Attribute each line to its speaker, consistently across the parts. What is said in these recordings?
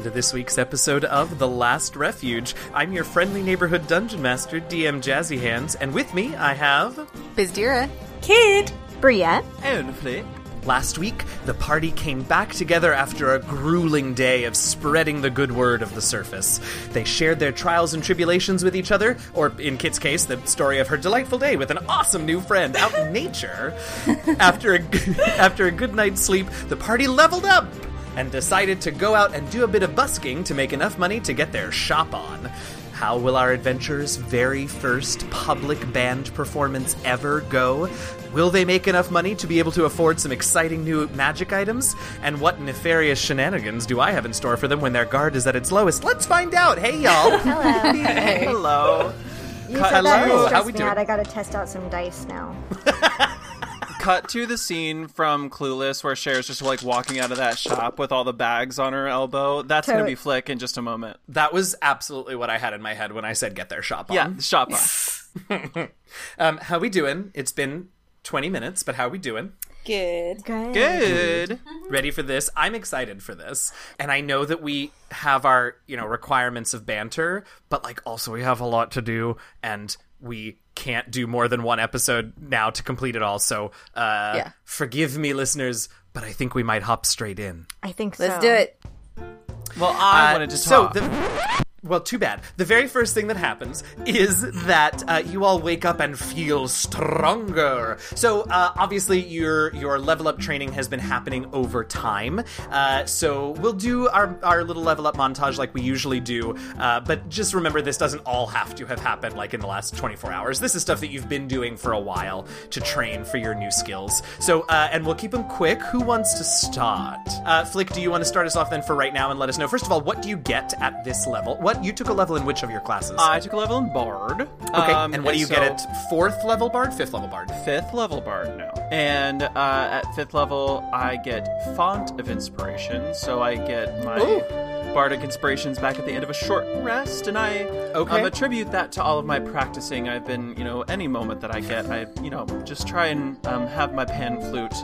Speaker 1: welcome to this week's episode of The Last Refuge. I'm your friendly neighborhood dungeon master, DM Jazzy Hands, and with me I have.
Speaker 2: Bizdira.
Speaker 3: Kit.
Speaker 2: Bria.
Speaker 4: And Flick.
Speaker 1: Last week, the party came back together after a grueling day of spreading the good word of the surface. They shared their trials and tribulations with each other, or in Kit's case, the story of her delightful day with an awesome new friend out in nature. After a, after a good night's sleep, the party leveled up and decided to go out and do a bit of busking to make enough money to get their shop on. How will our adventurers' very first public band performance ever go? Will they make enough money to be able to afford some exciting new magic items? And what nefarious shenanigans do I have in store for them when their guard is at its lowest? Let's find out. Hey, y'all.
Speaker 3: Hello.
Speaker 4: Hello.
Speaker 3: You
Speaker 1: Hello,
Speaker 3: said that
Speaker 1: how we doing?
Speaker 3: out. I gotta test out some dice now.
Speaker 4: Cut to the scene from Clueless where Cher's just like walking out of that shop with all the bags on her elbow. That's gonna
Speaker 3: To-
Speaker 4: be Flick in just a moment.
Speaker 1: that was absolutely what I had in my head when I said get their shop on.
Speaker 4: Yeah, shop on.
Speaker 1: Um, how we doing? It's been 20 minutes, but how we doing?
Speaker 2: Good.
Speaker 3: Good.
Speaker 4: Good.
Speaker 1: ready for this. I'm excited for this. And I know that we have our, you know, requirements of banter, but like also we have a lot to do and we can't do more than one episode now to complete it all. So, uh
Speaker 2: Yeah.
Speaker 1: forgive me listeners, but I think we might hop straight in.
Speaker 3: I think so.
Speaker 2: Let's do it.
Speaker 4: Well, I
Speaker 1: Uh,
Speaker 4: wanted to
Speaker 1: so
Speaker 4: talk.
Speaker 1: the well, too bad. The very first thing that happens is that uh, you all wake up and feel stronger. So uh, obviously, your your level up training has been happening over time. Uh, so we'll do our our little level up montage like we usually do. Uh, but just remember, this doesn't all have to have happened like in the last 24 hours. This is stuff that you've been doing for a while to train for your new skills. So uh, and we'll keep them quick. Who wants to start? Uh, Flick, do you want to start us off then for right now and let us know first of all what do you get at this level? What you took a level in which of your classes?
Speaker 4: I took a level in Bard.
Speaker 1: okay,
Speaker 4: Um,
Speaker 1: and what do you
Speaker 4: so
Speaker 1: get at fourth level bard, fifth level bard?
Speaker 4: Fifth level Bard now. And uh, at fifth level, I get Font of Inspiration. So I get my
Speaker 1: Ooh.
Speaker 4: Bardic Inspirations back at the end of a short rest, and I
Speaker 1: Okay.
Speaker 4: um, attribute that to all of my practicing. I've been, you know, any moment that I get, I, you know, just try and um, have my pan flute,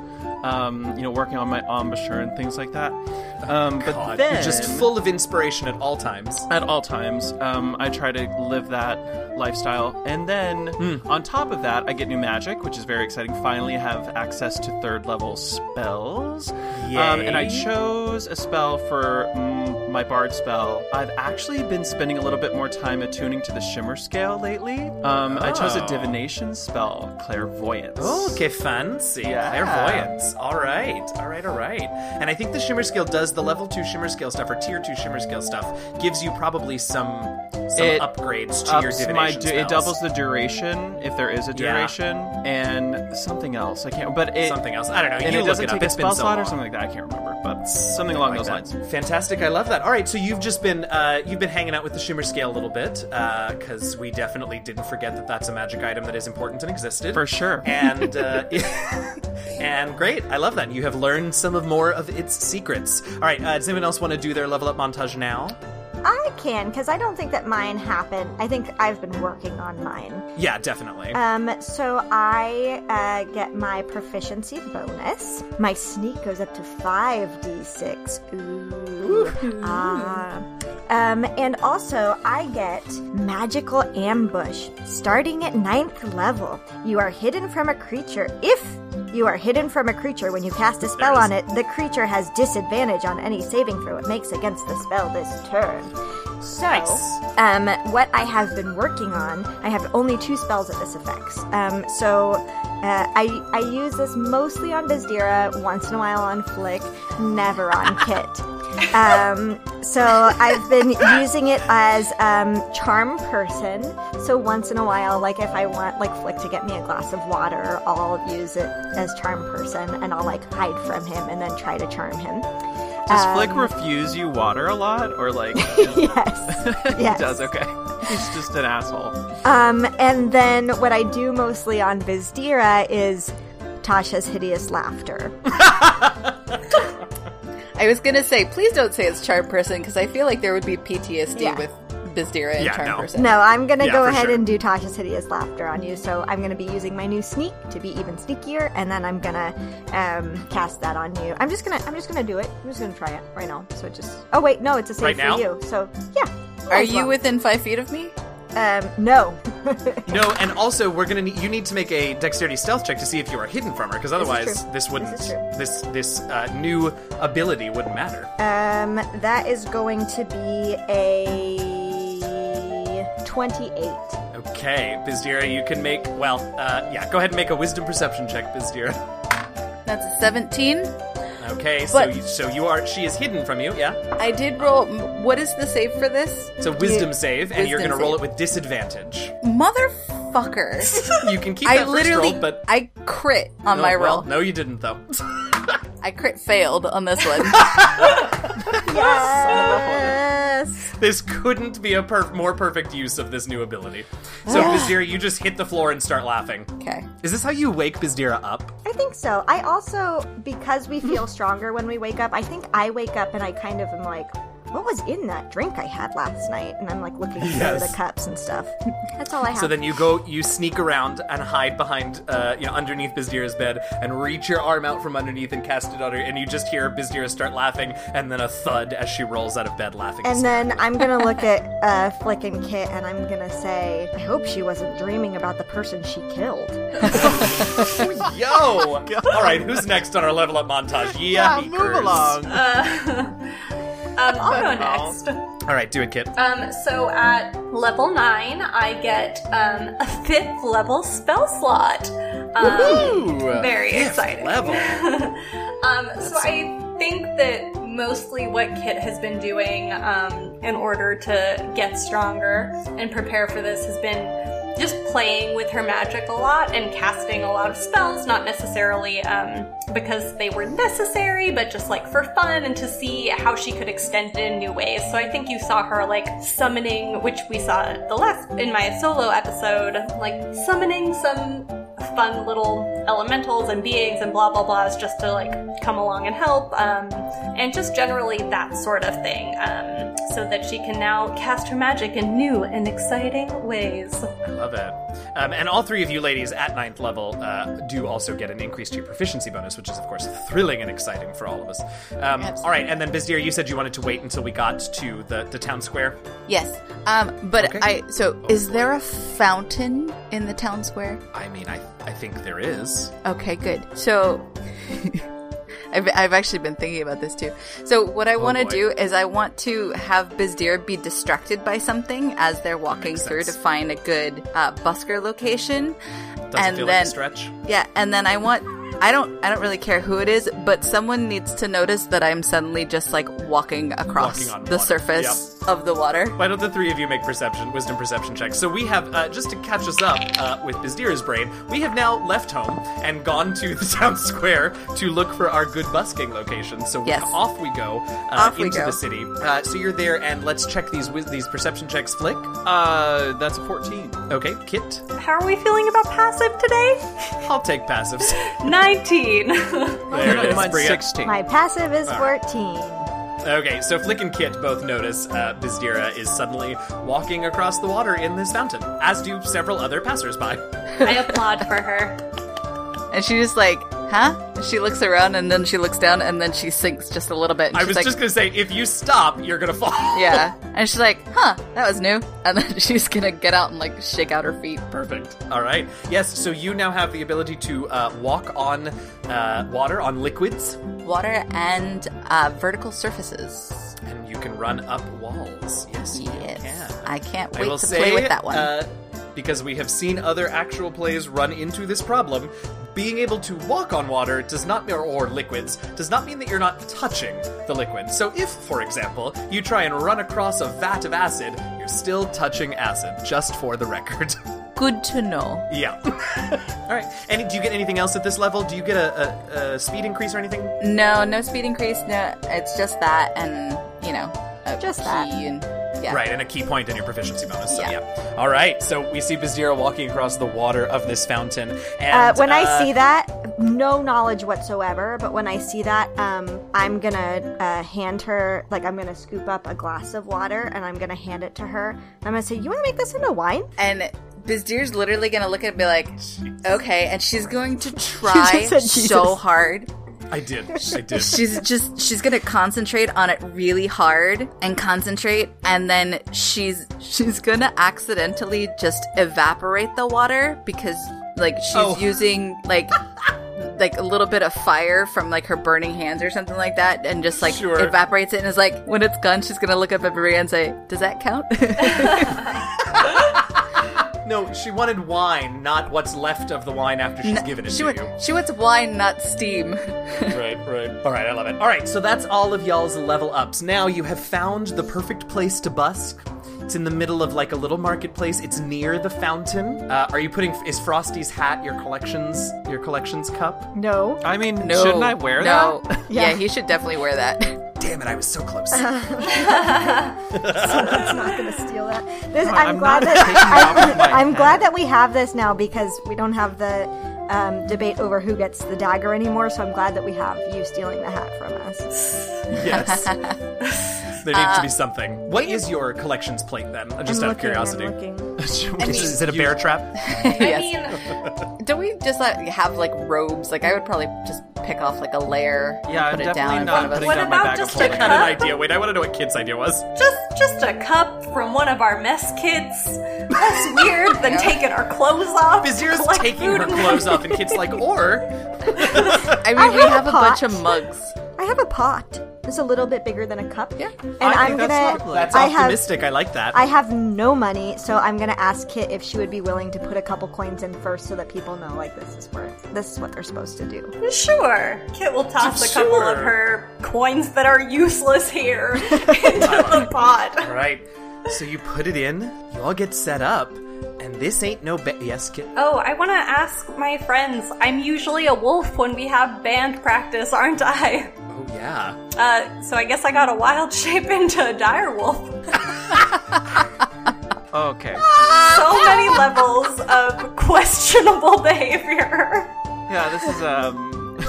Speaker 4: um, you know, working on my embouchure and things like that. Um, but
Speaker 1: God,
Speaker 4: then,
Speaker 1: just full of inspiration at all times.
Speaker 4: at all times. Um, I try to live that lifestyle. And then
Speaker 1: Hmm.
Speaker 4: on top of that, I get new magic, which is very exciting. Finally, I have access to third level spells. Um, and I chose a spell for mm, my bard spell. I've actually been spending a little bit more time attuning to the shimmer scale lately. Um, I chose a
Speaker 1: Oh.
Speaker 4: divination spell, clairvoyance.
Speaker 1: Oh, Okay, fancy.
Speaker 4: Yeah.
Speaker 1: Clairvoyance. All right. All right, all right. And I think the Shimmer Scale does the level 2 Shimmer Scale stuff or tier 2 Shimmer Scale stuff gives you probably some some
Speaker 4: It
Speaker 1: upgrades to your divination
Speaker 4: du- it doubles the duration if there is a
Speaker 1: Yeah.
Speaker 4: duration and something else i can't but it
Speaker 1: something else. I don't know.
Speaker 4: and
Speaker 1: you
Speaker 4: it doesn't
Speaker 1: it
Speaker 4: take a spell
Speaker 1: so
Speaker 4: slot or something like that i can't remember but something along
Speaker 1: like
Speaker 4: those
Speaker 1: that.
Speaker 4: lines
Speaker 1: Fantastic. I love that. All right, so you've just been uh, you've been hanging out with the Shimmer Scale a little bit because we definitely didn't forget that that's a magic item that is important and existed
Speaker 4: for sure
Speaker 1: and uh, and great. I love that you have learned some of more of its secrets. All right, uh, does anyone else want to do their level up montage now?
Speaker 3: I can, because I don't think that mine happened. I think I've been working on mine.
Speaker 1: Yeah, definitely.
Speaker 3: Um, so I uh, get my proficiency bonus. My sneak goes up to 5d6. Ooh. Ah. Um, and also, I get magical ambush. Starting at ninth level, you are hidden from a creature. If you are hidden from a creature when you cast a spell on it, the creature has disadvantage on any saving throw it makes against the spell this turn. So,
Speaker 1: Nice.
Speaker 3: um, what I have been working on, I have only two spells at this effect. Um, so, uh, I I use this mostly on Bizdira, once in a while on Flick, never on Kit. Um, so I've been using it as um, charm person. So once in a while, like if I want like Flick to get me a glass of water, I'll use it as charm person, and I'll like hide from him and then try to charm him.
Speaker 4: does
Speaker 3: um,
Speaker 4: flick refuse you water a lot or like
Speaker 3: yes.
Speaker 4: he
Speaker 3: Yes.
Speaker 4: does okay he's just an asshole
Speaker 3: Um, and then what I do mostly on Bizdira is Tasha's hideous laughter.
Speaker 2: I was gonna say, please don't say it's charm person because I feel like there would be PTSD
Speaker 3: Yeah.
Speaker 2: with Bizdira and
Speaker 1: Yeah,
Speaker 2: charm
Speaker 1: no.
Speaker 2: person.
Speaker 3: No, I'm gonna
Speaker 1: Yeah,
Speaker 3: go ahead
Speaker 1: sure.
Speaker 3: and do Tasha's hideous laughter on you. So I'm gonna be using my new sneak to be even sneakier, and then I'm gonna um, cast that on you. I'm just gonna I'm just gonna do it. I'm just gonna try it right now. So it just oh wait no, it's a save
Speaker 1: Right
Speaker 3: for
Speaker 1: now?
Speaker 3: you. So yeah.
Speaker 2: Are
Speaker 3: might
Speaker 2: you
Speaker 3: well.
Speaker 2: within five feet of me?
Speaker 3: Um, no.
Speaker 1: No, and also we're gonna need, you need to make a dexterity stealth check to see if you are hidden from her, because otherwise
Speaker 3: true.
Speaker 1: this wouldn't
Speaker 3: This is true.
Speaker 1: this this uh, new ability wouldn't matter.
Speaker 3: um, that is going to be a twenty-eight.
Speaker 1: Okay, Bizdira, you can make well, uh, yeah. Go ahead and make a wisdom perception check, Bizdira.
Speaker 2: That's a 17.
Speaker 1: Okay, so
Speaker 2: But-
Speaker 1: you, so you are she is hidden from you, yeah.
Speaker 2: I did roll. What is the save for this?
Speaker 1: It's a wisdom save, and you're
Speaker 2: Wisdom
Speaker 1: gonna roll
Speaker 2: save.
Speaker 1: it with disadvantage.
Speaker 2: Mother-fucker.
Speaker 1: You can keep
Speaker 2: I
Speaker 1: that first
Speaker 2: literally,
Speaker 1: roll, but
Speaker 2: I crit on
Speaker 1: no,
Speaker 2: my
Speaker 1: well,
Speaker 2: roll.
Speaker 1: no, you didn't though.
Speaker 2: I crit failed on this one.
Speaker 3: Yes.
Speaker 1: This couldn't be a perf- more perfect use of this new ability. So, Bizdira, you just hit the floor and start laughing.
Speaker 2: okay.
Speaker 1: Is this how you wake Bizdira up?
Speaker 3: I think so. I also, because we feel stronger when we wake up, I think I wake up and I kind of am like, what was in that drink I had last night? And I'm like looking through
Speaker 1: Yes.
Speaker 3: the cups and stuff. That's all I have.
Speaker 1: So then you go, you sneak around and hide behind, uh, you know, underneath Bizdira's bed and reach your arm out from underneath and cast it on her, and you just hear Bizdira start laughing, and then a thud as she rolls out of bed laughing.
Speaker 3: and then I'm gonna look at uh, Flick and Kit and I'm gonna say, I hope she wasn't dreaming about the person she killed.
Speaker 1: Yo! All right, who's next on our level up montage? Yeah,
Speaker 4: Yeah, move along.
Speaker 5: Um, I'll go next.
Speaker 1: All right, do it, Kit.
Speaker 5: Um, so at level 9, I get um, a fifth level spell slot. Um,
Speaker 1: Ooh,
Speaker 5: very
Speaker 1: fifth
Speaker 5: exciting.
Speaker 1: Level.
Speaker 5: um, so I think that mostly what Kit has been doing um, in order to get stronger and prepare for this has been just playing with her magic a lot and casting a lot of spells, not necessarily um, because they were necessary, but just like for fun and to see how she could extend it in new ways. So I think you saw her like summoning, which we saw the last in my solo episode, like summoning some fun little elementals and beings and blah blah blahs just to like come along and help um, and just generally that sort of thing um, so that she can now cast her magic in new and exciting ways I
Speaker 1: Love it. Um, and all three of you ladies at ninth level uh, do also get an increase to your proficiency bonus, which is, of course, thrilling and exciting for all of us. Um, all right, and then Bizdira, you said you wanted to wait until we got to the, the town square.
Speaker 2: Yes. Um, but
Speaker 1: Okay.
Speaker 2: I so is there a fountain in the town square?
Speaker 1: I mean, I, I think there is.
Speaker 2: Okay, good. So I've, I've actually been thinking about this too. So what I want to do is I want to have Bizdir be distracted by something as they're walking through
Speaker 1: sense.
Speaker 2: to find a good uh, busker location.
Speaker 1: Does
Speaker 2: and then
Speaker 1: like a stretch?
Speaker 2: yeah, and then I want I don't I don't really care who it is, but someone needs to notice that I'm suddenly just like walking across
Speaker 1: Walking
Speaker 2: the
Speaker 1: water.
Speaker 2: surface of the water.
Speaker 1: Why don't the three of you make perception, wisdom perception checks? So we have, uh, just to catch us up uh, with Bizdira's brain, we have now left home and gone to the town square to look for our good busking location. So
Speaker 2: Yes.
Speaker 1: off we go uh,
Speaker 2: Off we
Speaker 1: into
Speaker 2: go.
Speaker 1: the city. Uh, so you're there, and let's check these wis- these perception checks. Flick,
Speaker 4: Uh, that's a 14.
Speaker 1: okay. Kit,
Speaker 5: how are we feeling about passive today
Speaker 1: I'll take passives.
Speaker 5: 19
Speaker 1: There it is.
Speaker 4: Mine's 16.
Speaker 3: My passive is 14.
Speaker 1: Okay, so Flick and Kit both notice uh, Bizdira is suddenly walking across the water in this fountain, as do several other passersby.
Speaker 5: i applaud for her
Speaker 2: And she just like, huh? She looks around and then she looks down and then she sinks just a little bit.
Speaker 1: I was
Speaker 2: like,
Speaker 1: just gonna say, if you stop, you're gonna fall.
Speaker 2: yeah. And she's like, huh, that was new. And then she's gonna get out and like shake out her feet.
Speaker 1: Perfect. All right. Yes. So you now have the ability to uh, walk on uh, water, on liquids,
Speaker 2: Water and uh, vertical surfaces.
Speaker 1: and you can run up walls. Yes, you
Speaker 2: Yes.
Speaker 1: can.
Speaker 2: I can't
Speaker 1: I
Speaker 2: wait
Speaker 1: will
Speaker 2: to
Speaker 1: say,
Speaker 2: play with that one.
Speaker 1: Uh, because we have seen other actual plays run into this problem. Being able to walk on water does not or, or liquids does not mean that you're not touching the liquid. So if, for example, you try and run across a vat of acid, you're still touching acid, just for the record.
Speaker 2: Good to know.
Speaker 1: yeah. All right. And do you get anything else at this level? Do you get a, a, a speed increase or anything?
Speaker 2: No, no speed increase. No, it's just that, and you know, a
Speaker 3: Just
Speaker 2: key
Speaker 3: that.
Speaker 2: And, yeah.
Speaker 1: Right, and a key point in your proficiency bonus. So, yeah.
Speaker 2: Yeah.
Speaker 1: All right, so we see Bizdira walking across the water of this fountain.
Speaker 3: Uh, when
Speaker 1: uh,
Speaker 3: I see that, no knowledge whatsoever. But when I see that, um, I'm gonna uh, hand her like I'm gonna scoop up a glass of water and I'm gonna hand it to her. I'm gonna say, "You want to make this into wine?"
Speaker 2: And Bizdir's literally gonna look at it and be like, okay, and she's going to try so hard.
Speaker 1: I did. I did.
Speaker 2: She's just she's gonna concentrate on it really hard and concentrate, and then she's she's gonna accidentally just evaporate the water because like she's
Speaker 1: Oh.
Speaker 2: using like like a little bit of fire from like her burning hands or something like that, and just like
Speaker 1: Sure.
Speaker 2: evaporates it, and is like when it's gone, she's gonna look up at Maria and say, "Does that count?"
Speaker 1: No, she wanted wine, not what's left of the wine after she's given it
Speaker 2: she
Speaker 1: to
Speaker 2: wants
Speaker 1: you.
Speaker 2: she wants wine, not steam.
Speaker 1: right, right. All right, I love it. All right, so that's all of y'all's level ups. Now you have found the perfect place to busk. It's in the middle of like a little marketplace. It's near the fountain. Uh, are you putting? Is Frosty's hat your collections? Your collections cup?
Speaker 3: No.
Speaker 4: I mean,
Speaker 2: No,
Speaker 4: shouldn't I wear
Speaker 2: no.
Speaker 4: that?
Speaker 2: yeah, he should definitely wear that.
Speaker 1: Damn it! I was so close.
Speaker 3: Someone's not gonna steal that. This,
Speaker 4: No,
Speaker 3: I'm,
Speaker 4: I'm
Speaker 3: glad that
Speaker 4: taking it off of my
Speaker 3: I'm glad that we have this now because we don't have the um, debate over who gets the dagger anymore. So I'm glad that we have you stealing the hat from us.
Speaker 1: yes. there needs to be something. What is your collections plate then? Uh, Just
Speaker 3: I'm
Speaker 1: out of
Speaker 3: looking,
Speaker 1: curiosity.
Speaker 3: I'm looking.
Speaker 1: Is, is it a bear trap?
Speaker 5: I mean,
Speaker 2: Don't we just like have like robes? Like I would probably just pick off like a layer,
Speaker 4: Yeah,
Speaker 2: and put
Speaker 4: I'm
Speaker 2: it down
Speaker 4: definitely
Speaker 2: in
Speaker 4: not
Speaker 2: front of us.
Speaker 5: What
Speaker 4: down my
Speaker 5: about
Speaker 4: bag
Speaker 5: just
Speaker 4: of
Speaker 5: a
Speaker 1: I
Speaker 4: holding.
Speaker 1: had an idea. Wait, I want to know what Kit's idea was.
Speaker 5: just just a cup from one of our mess kits. That's weird than taking our clothes off. to Bizdira's
Speaker 1: taking her
Speaker 5: and-
Speaker 1: clothes off, and Kit's like, or
Speaker 2: I mean,
Speaker 3: I
Speaker 2: we
Speaker 3: have a
Speaker 2: have a bunch of mugs.
Speaker 3: I have a pot. It's a little bit bigger than a cup.
Speaker 2: Yeah.
Speaker 3: And
Speaker 4: I
Speaker 3: I'm
Speaker 4: think that's
Speaker 3: gonna.
Speaker 4: lovely.
Speaker 1: that's
Speaker 3: I have.
Speaker 1: optimistic. I like that.
Speaker 3: I have no money, so I'm gonna ask Kit if she would be willing to put a couple coins in first, so that people know like this is where this is what they're supposed to do.
Speaker 5: Sure. Kit will toss a couple of her coins that are useless here into the pot.
Speaker 1: All right. So you put it in. You all get set up, and this ain't no ba- yes, Kit.
Speaker 5: Oh, I want to ask my friends. I'm usually a wolf when we have band practice, aren't I?
Speaker 1: Oh yeah.
Speaker 5: Uh, so I guess I got a wild shape into a dire wolf.
Speaker 4: Okay.
Speaker 5: So many levels of questionable behavior.
Speaker 4: Yeah, this is um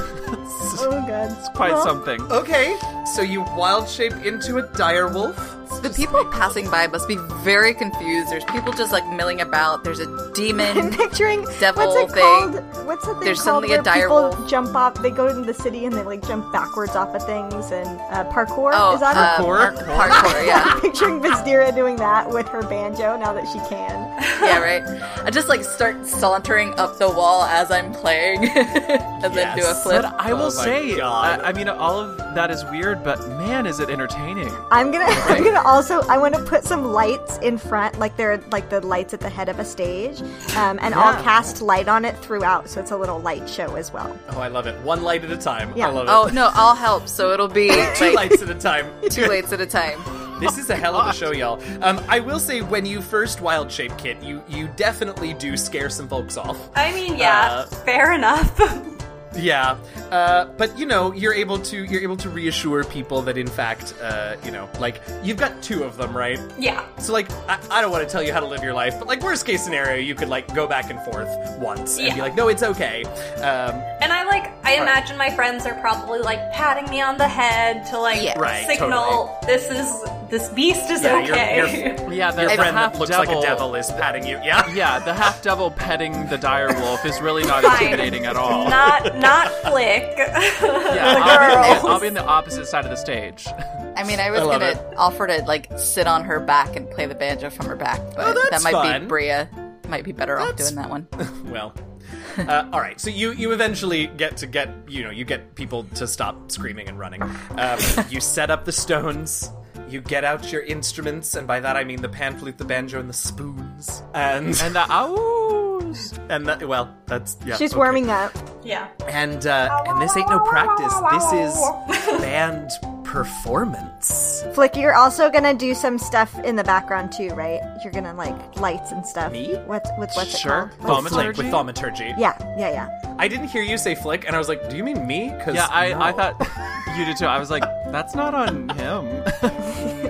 Speaker 3: Oh god.
Speaker 4: quite something.
Speaker 1: Okay. So you wild shape into a dire wolf.
Speaker 2: The people passing by must be very confused. There's people just like milling about. There's a
Speaker 3: I'm
Speaker 2: demon.
Speaker 3: picturing
Speaker 2: Devil
Speaker 3: what's it
Speaker 2: thing.
Speaker 3: called? What's the thing
Speaker 2: There's
Speaker 3: called
Speaker 2: suddenly a
Speaker 3: where
Speaker 2: dire
Speaker 3: people
Speaker 2: wolf.
Speaker 3: jump off? They go into the city and they like jump backwards off of things and uh, parkour.
Speaker 2: Oh,
Speaker 3: is that
Speaker 2: uh,
Speaker 3: it?
Speaker 1: Parkour?
Speaker 2: par- parkour. Yeah,
Speaker 3: I'm picturing Bizdira doing that with her banjo now that she can.
Speaker 2: yeah, right. I just like start sauntering up the wall as I'm playing, and then do a flip.
Speaker 4: But I will
Speaker 1: Oh my
Speaker 4: say,
Speaker 1: God.
Speaker 4: I, I mean, all of that is weird, but man, is it entertaining.
Speaker 3: I'm gonna I'm gonna also I want to put some lights in front, like they're like the lights at the head of a stage, um, and I'll cast light on it throughout, so it's a little light show as well.
Speaker 1: Oh, I love it. One light at a time.
Speaker 3: Yeah.
Speaker 1: I love it.
Speaker 2: Oh no, I'll help. So it'll be
Speaker 1: Two
Speaker 2: like,
Speaker 1: lights at a time.
Speaker 2: two lights at a time.
Speaker 1: This is a hell of a show, y'all. Um, I will say, when you first wild shape kit, you you definitely do scare some folks off.
Speaker 5: I mean, yeah,
Speaker 1: Uh,
Speaker 5: fair enough.
Speaker 1: Yeah, uh, but you know, you're able to you're able to reassure people that in fact, uh, you know, like you've got two of them, right?
Speaker 5: yeah.
Speaker 1: So like, I, I don't want to tell you how to live your life, but like worst case scenario, you could like go back and forth once and be like, no, it's okay. Um,
Speaker 5: And I like, I imagine my friends are probably like patting me on the head to like
Speaker 2: Yeah.
Speaker 1: Right,
Speaker 5: signal this is this beast is
Speaker 1: yeah, your,
Speaker 5: okay.
Speaker 1: your,
Speaker 4: Yeah, the,
Speaker 1: your friend
Speaker 4: half
Speaker 1: that looks
Speaker 4: devil,
Speaker 1: like a devil is patting you. Yeah.
Speaker 4: Yeah, the half devil petting the dire wolf is really not
Speaker 5: Fine.
Speaker 4: intimidating at all.
Speaker 5: not not flick.
Speaker 4: yeah,
Speaker 5: the
Speaker 4: I'll be. I'll be in the opposite side of the stage.
Speaker 2: I mean, I was
Speaker 1: I
Speaker 2: gonna
Speaker 1: it.
Speaker 2: offer to like sit on her back and play the banjo from her back, but
Speaker 1: Oh, that's
Speaker 2: that might
Speaker 1: fun.
Speaker 2: be Bria. Might be better off doing that one.
Speaker 1: Well. Uh, all right, so you you eventually get to get you know you get people to stop screaming and running. Um, you set up the stones. You get out your instruments, and by that I mean the pan flute, the banjo, and the spoons. And
Speaker 4: And the ows.
Speaker 1: and that, well, that's yeah.
Speaker 3: She's
Speaker 1: okay.
Speaker 3: warming up.
Speaker 5: yeah.
Speaker 1: And uh, and this ain't no practice. This is band performance.
Speaker 3: Flick, you're also gonna do some stuff in the background too, right? You're gonna like lights and stuff.
Speaker 1: Me?
Speaker 3: What's with what's
Speaker 4: Sure.
Speaker 3: it called?
Speaker 1: With
Speaker 3: What's-
Speaker 1: flick, with thaumaturgy.
Speaker 3: Yeah, yeah, yeah.
Speaker 1: I didn't hear you say flick, and I was like, "Do you mean me?" Cause
Speaker 4: Yeah, I, I thought you did too. I was like, that's not on him.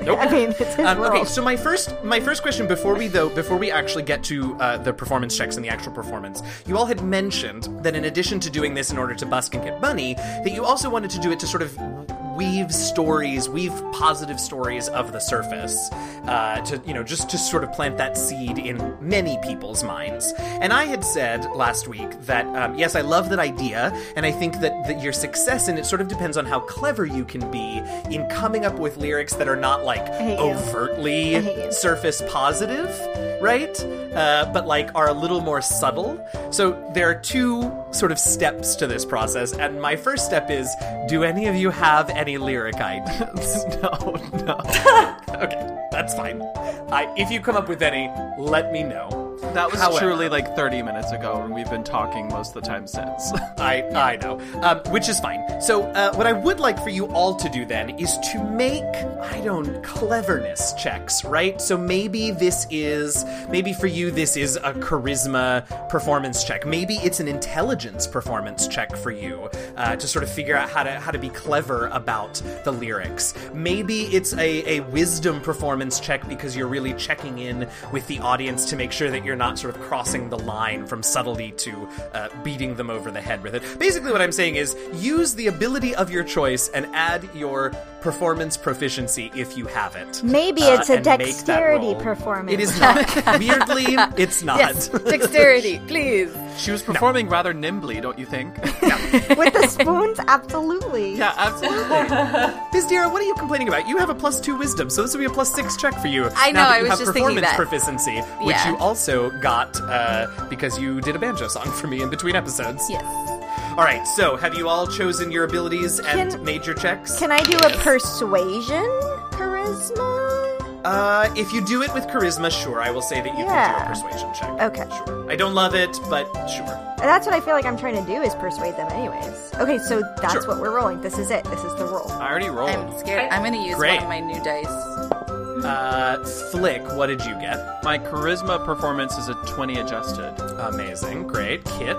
Speaker 1: Nope.
Speaker 3: I mean, it's his
Speaker 1: Um,
Speaker 3: world.
Speaker 1: okay, so my first my first question before we though before we actually get to uh, the performance checks and the actual performance, you all had mentioned that in addition to doing this in order to busk and get money, that you also wanted to do it to sort of weave stories, weave positive stories of the surface, uh, to you know just to sort of plant that seed in many people's minds. And I had said last week that um, yes, I love that idea, and I think that, that your success in it sort of depends on how clever you can be in coming up with lyrics that are not like overtly
Speaker 3: I hate you.
Speaker 1: surface positive, right? Uh, but like are a little more subtle. So there are two sort of steps to this process, and my first step is: Do any of you have any lyric ideas?
Speaker 4: no, no.
Speaker 1: okay, that's fine. I, if you come up with any, let me know.
Speaker 4: That was
Speaker 1: However-
Speaker 4: truly like 30 minutes ago, and we've been talking most of the time since.
Speaker 1: I I know, um, which is fine. So uh, what I would like for you all to do then is to make I don't cleverness checks, right? So maybe this is maybe for you this is a charisma performance check. Maybe it's an intelligence performance check for you uh, to sort of figure out how to how to be clever about the lyrics. Maybe it's a, a wisdom performance check because you're really checking in with the audience to make sure that you're not sort of crossing the line from subtlety to uh, beating them over the head with it. Basically, what I'm saying is use the ability of your choice and add your performance proficiency if you have it.
Speaker 3: Maybe
Speaker 1: Uh,
Speaker 3: it's a
Speaker 1: and make that
Speaker 3: dexterity performance.
Speaker 1: It is not. Weirdly, it's not.
Speaker 2: Yes, dexterity, please.
Speaker 4: she was performing rather nimbly, don't you think?
Speaker 3: With the spoons, absolutely.
Speaker 4: yeah, absolutely.
Speaker 1: Bizdira, what are you complaining about? You have a plus two wisdom, so this would be a plus six check for you.
Speaker 2: I know,
Speaker 1: now that
Speaker 2: I was
Speaker 1: have
Speaker 2: just thinking
Speaker 1: performance
Speaker 2: that.
Speaker 1: proficiency, which
Speaker 2: Yeah.
Speaker 1: you also got uh, because you did a banjo song for me in between episodes.
Speaker 2: Yes.
Speaker 1: All right, so have you all chosen your abilities and
Speaker 3: Can-
Speaker 1: made your checks?
Speaker 3: Can I do a persuasion charisma?
Speaker 1: Uh, if you do it with charisma, sure, I will say that you
Speaker 3: Yeah.
Speaker 1: can do a persuasion check.
Speaker 3: Okay.
Speaker 1: Sure. I don't love it, but sure.
Speaker 3: That's what I feel like I'm trying to do is persuade them anyways. Okay, so that's
Speaker 1: Sure.
Speaker 3: what we're rolling. This is it. This is the roll.
Speaker 4: I already rolled.
Speaker 2: I'm scared. I'm gonna use
Speaker 1: Great.
Speaker 2: one of my new dice.
Speaker 1: Uh, Flick, what did you get?
Speaker 4: My charisma performance is a 20 adjusted.
Speaker 1: Amazing, great. Kit,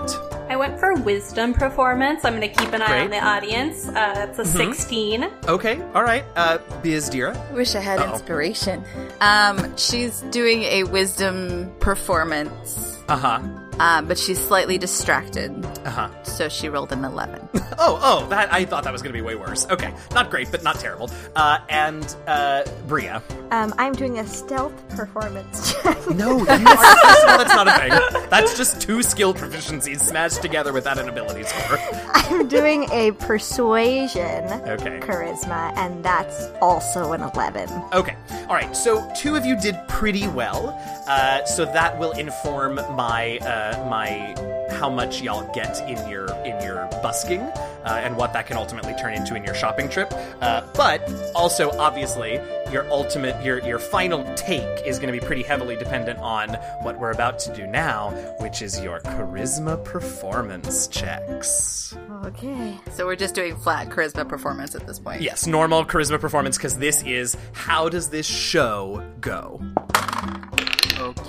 Speaker 5: I went for wisdom performance. I'm going to keep an eye
Speaker 1: Great.
Speaker 5: on the audience. Uh, it's a 16.
Speaker 1: okay, all right. Uh, Bizdira,
Speaker 2: Wish I had
Speaker 1: Uh-oh.
Speaker 2: inspiration. Um, she's doing a wisdom performance,
Speaker 1: uh huh,
Speaker 2: um, but she's slightly distracted,
Speaker 1: uh huh.
Speaker 2: so she rolled an eleven.
Speaker 1: Oh, oh, that I thought that was going to be way worse. Okay, not great, but not terrible. Uh, and uh, Bria.
Speaker 3: Um, I'm doing a stealth performance check.
Speaker 1: No, you are, first that's not a thing. That's just two skill proficiencies smashed together without an ability score.
Speaker 3: I'm doing a persuasion
Speaker 1: Okay.
Speaker 3: charisma, and that's also an 11.
Speaker 1: Okay. All right. So two of you did pretty well. Uh, so that will inform my uh, my how much y'all get in your in your busking uh, and what that can ultimately turn into in your shopping trip. Uh, but also, obviously, your ultimate your your final take is going to be pretty heavily dependent on what we're about to do now, which is your charisma performance checks.
Speaker 3: Okay.
Speaker 2: So we're just doing flat charisma performance at this point.
Speaker 1: Yes, normal charisma performance because this is how does this show go?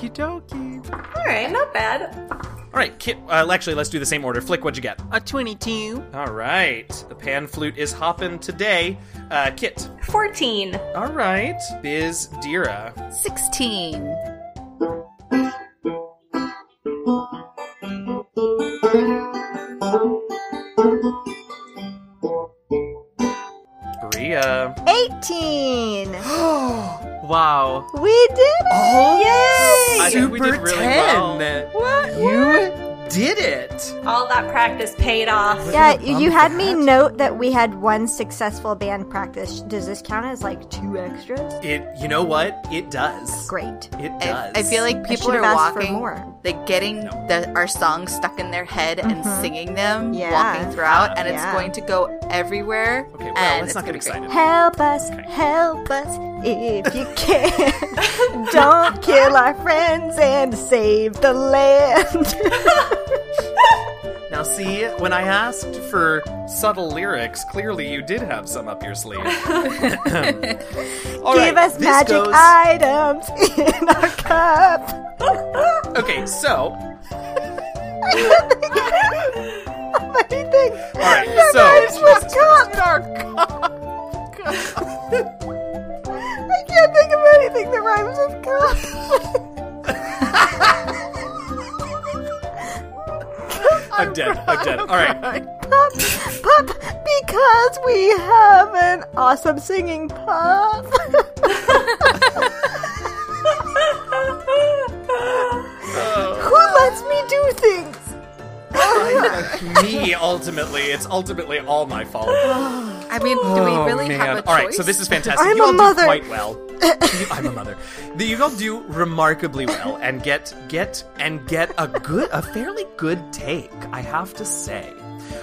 Speaker 4: Okie dokie.
Speaker 5: All right, not bad.
Speaker 1: All right, Kit. Uh, actually, let's do the same order. Flick, what'd you get?
Speaker 4: A 22.
Speaker 1: All right, the pan flute is hopping today. Uh, Kit.
Speaker 5: 14.
Speaker 1: All right, Biz Dira.
Speaker 2: Sixteen.
Speaker 1: Bria.
Speaker 3: 18!
Speaker 4: Wow.
Speaker 3: We did it!
Speaker 1: Oh,
Speaker 3: Yay!
Speaker 4: I think we did really well.
Speaker 1: What? You did it.
Speaker 5: All that practice paid off.
Speaker 3: Yeah, you had me note that we had one successful band practice. Does this count as like two extras?
Speaker 1: It. You know what? It does.
Speaker 3: Great.
Speaker 1: It
Speaker 2: I,
Speaker 1: does.
Speaker 2: I feel like people are
Speaker 3: asked for
Speaker 2: walking,
Speaker 3: more.
Speaker 2: like getting the, our songs stuck in their head and mm-hmm. singing them,
Speaker 3: Yeah.
Speaker 2: walking throughout, and it's
Speaker 3: Yeah.
Speaker 2: going to go everywhere.
Speaker 1: Okay, well,
Speaker 2: and
Speaker 1: let's
Speaker 2: it's
Speaker 1: not get
Speaker 2: gonna be great.
Speaker 1: excited.
Speaker 3: Help us, help us if you can. Don't kill our friends and save the land.
Speaker 1: Now, see, when I asked for subtle lyrics, clearly you did have some up your sleeve.
Speaker 3: Give
Speaker 1: right,
Speaker 3: us magic
Speaker 1: goes-
Speaker 3: items in our cup.
Speaker 1: Okay, so
Speaker 3: Anything.
Speaker 1: All right,
Speaker 3: The
Speaker 1: so-
Speaker 3: nice little
Speaker 1: Jesus
Speaker 3: cup. I can't think of anything that rhymes with cup.
Speaker 1: I'm dead. I'm oh dead. All right.
Speaker 3: Pup, pup, because we have an awesome singing pup. Who lets me do things?
Speaker 1: Me, ultimately. It's ultimately all my fault.
Speaker 2: I mean, do we really have a choice?
Speaker 1: Oh, All right, so this is fantastic.
Speaker 3: I'm
Speaker 1: you
Speaker 3: a
Speaker 1: all
Speaker 3: mother.
Speaker 1: do quite well. I'm a mother. The- You all do remarkably well and get get and get a good, a fairly good take. I have to say.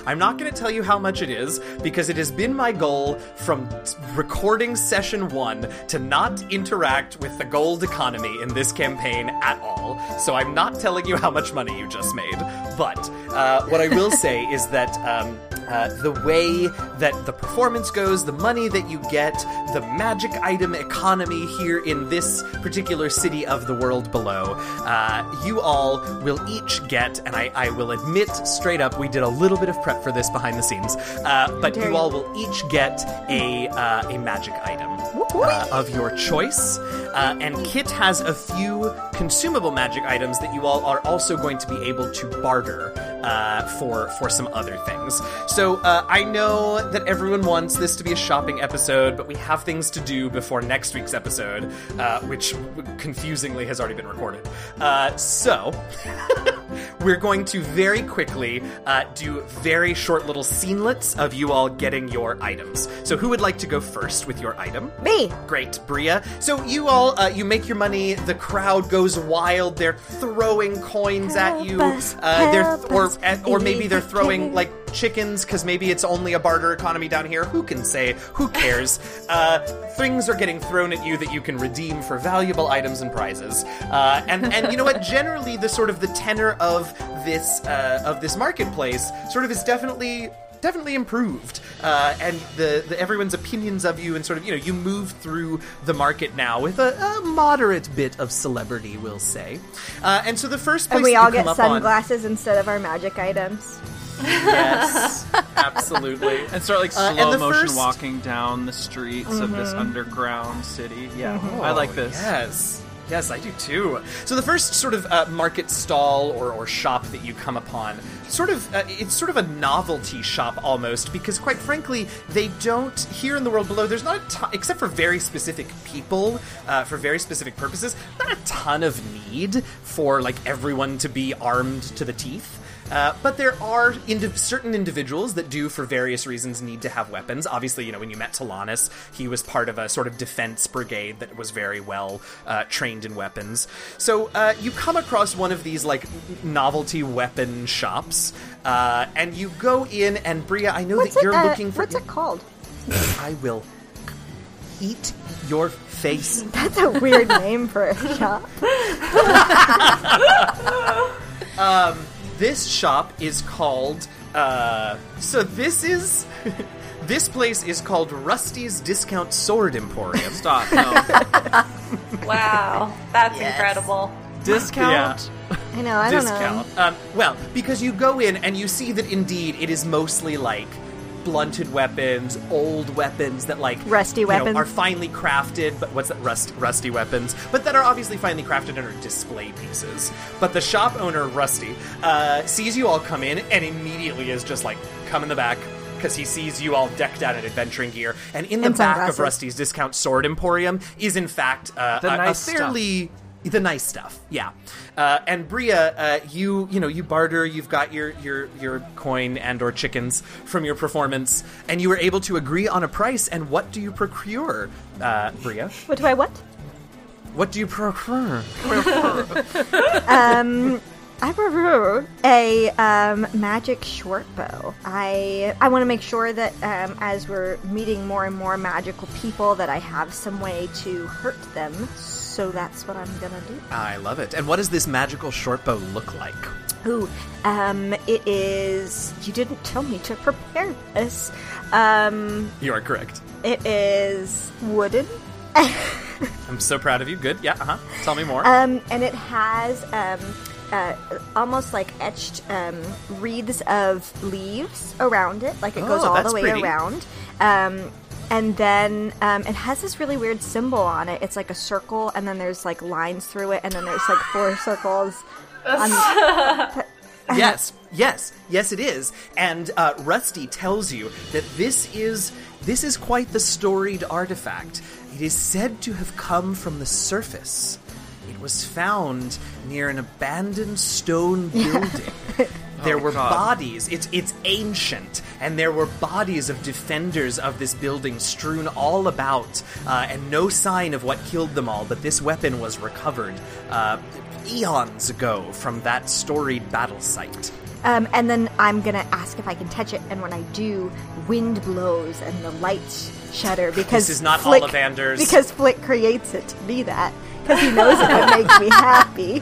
Speaker 1: I'm not going to tell you how much it is because it has been my goal from t- recording session one to not interact with the gold economy in this campaign at all. So I'm not telling you how much money you just made. But uh, what I will say is that um, uh, the way that the performance goes, the money that you get, the magic item economy here in this particular city of the world below, uh, you all will each get, and I, I will admit straight up, we did a little bit of prep for this behind the scenes, uh, but you all will each get a uh, a magic item uh, of your choice. Uh, and Kit has a few consumable magic items that you all are also going to be able to barter uh, for for some other things. So uh, I know that everyone wants this to be a shopping episode, but we have things to do before next week's episode, uh, which confusingly has already been recorded. Uh, so. We're going to very quickly uh, do very short little scenelets of you all getting your items. So, who would like to go first with your item?
Speaker 3: Me.
Speaker 1: Great, Bria. So you all, uh, you make your money. The crowd goes wild. They're throwing coins at you.
Speaker 3: Us,
Speaker 1: uh, they're
Speaker 3: help
Speaker 1: or
Speaker 3: us,
Speaker 1: or maybe they're throwing like chickens because maybe it's only a barter economy down here. Who can say? Who cares? uh, things are getting thrown at you that you can redeem for valuable items and prizes. Uh, and and you know what? Generally, the sort of the tenor of this uh, of this marketplace sort of is definitely definitely improved uh, and the, the everyone's opinions of you and sort of you know you move through the market now with a, a moderate bit of celebrity we'll say uh, and so the first place
Speaker 3: And we all
Speaker 1: you come
Speaker 3: get
Speaker 1: up on-
Speaker 3: sunglasses instead of our magic items.
Speaker 1: Yes absolutely
Speaker 4: and start like
Speaker 1: Uh,
Speaker 4: slow
Speaker 1: and the
Speaker 4: motion
Speaker 1: first-
Speaker 4: walking down the streets of this underground city. Yeah, I
Speaker 1: Oh,
Speaker 4: like this.
Speaker 1: Yes. Yes, I do too. So the first sort of uh, market stall or, or shop that you come upon, sort of, uh, it's sort of a novelty shop almost because, quite frankly, they don't here in the world below. There's not a ton, except for very specific people uh, for very specific purposes. Not a ton of need for like everyone to be armed to the teeth. Uh, but there are indiv- certain individuals that do, for various reasons, need to have weapons. Obviously, you know, when you met Talanis, he was part of a sort of defense brigade that was very well uh, trained in weapons. So uh, you come across one of these, like, novelty weapon shops, uh, and you go in, and Bria, I know
Speaker 3: What's
Speaker 1: that
Speaker 3: it?
Speaker 1: you're looking for.
Speaker 3: What's it called?
Speaker 1: I will eat your face.
Speaker 3: That's a weird name for a shop.
Speaker 1: this shop is called uh so this is this place is called Rusty's Discount Sword Emporium.
Speaker 4: Stop. No.
Speaker 5: Wow, that's incredible.
Speaker 4: Discount.
Speaker 3: I know, I don't know.
Speaker 1: discount. Um, well, because you go in and you see that indeed it is mostly like blunted weapons, old weapons that like
Speaker 3: Rusty
Speaker 1: you know,
Speaker 3: weapons.
Speaker 1: are finely crafted. But what's that? Rust, rusty weapons, but that are obviously finely crafted and are display pieces. But the shop owner, Rusty, uh, sees you all come in and immediately is just like, "Come in the back." Because he sees you all decked out in adventuring gear, and in the
Speaker 3: And
Speaker 1: back of. Rusty's discount sword emporium is in fact uh,
Speaker 4: The
Speaker 1: a- a,
Speaker 4: nice stuff.
Speaker 1: The nice stuff yeah uh, and bria uh, you you know you barter you've got your your your coin and or chickens from your performance and you were able to agree on a price and what do you procure uh, bria
Speaker 3: What do I what?
Speaker 1: what do you procure
Speaker 3: I prefer a um, magic short bow. I I want to make sure that um, as we're meeting more and more magical people, that I have some way to hurt them. So that's what I'm gonna do.
Speaker 1: i love it and what does this magical short bow look like
Speaker 3: Ooh, um, it is. You didn't tell me to prepare this. Um,
Speaker 1: you are correct
Speaker 3: it is wooden.
Speaker 1: i'm so proud of you good yeah uh-huh tell me more
Speaker 3: Um, and it has um, uh, almost like etched um, wreaths of leaves around it, like it goes
Speaker 1: Oh,
Speaker 3: all the way
Speaker 1: pretty.
Speaker 3: around. Um, and then um, it has this really weird symbol on it. It's like a circle, and then there's like lines through it, and then there's like four circles. On,
Speaker 1: yes, yes, yes, it is. And uh, Rusty tells you that this is this is quite the storied artifact. It is said to have come from the surface. It was found near an abandoned stone building. There
Speaker 4: Oh,
Speaker 1: were
Speaker 4: God.
Speaker 1: bodies. It's it's ancient, and there were bodies of defenders of this building strewn all about, uh, and no sign of what killed them all. But this weapon was recovered uh, eons ago from that storied battle site.
Speaker 3: Um, and then I'm gonna ask if I can touch it, and when I do, wind blows and the lights shudder because this
Speaker 1: is not
Speaker 3: Flick,
Speaker 1: Ollivanders.
Speaker 3: Because Flick creates it to be that because he knows it would make me happy.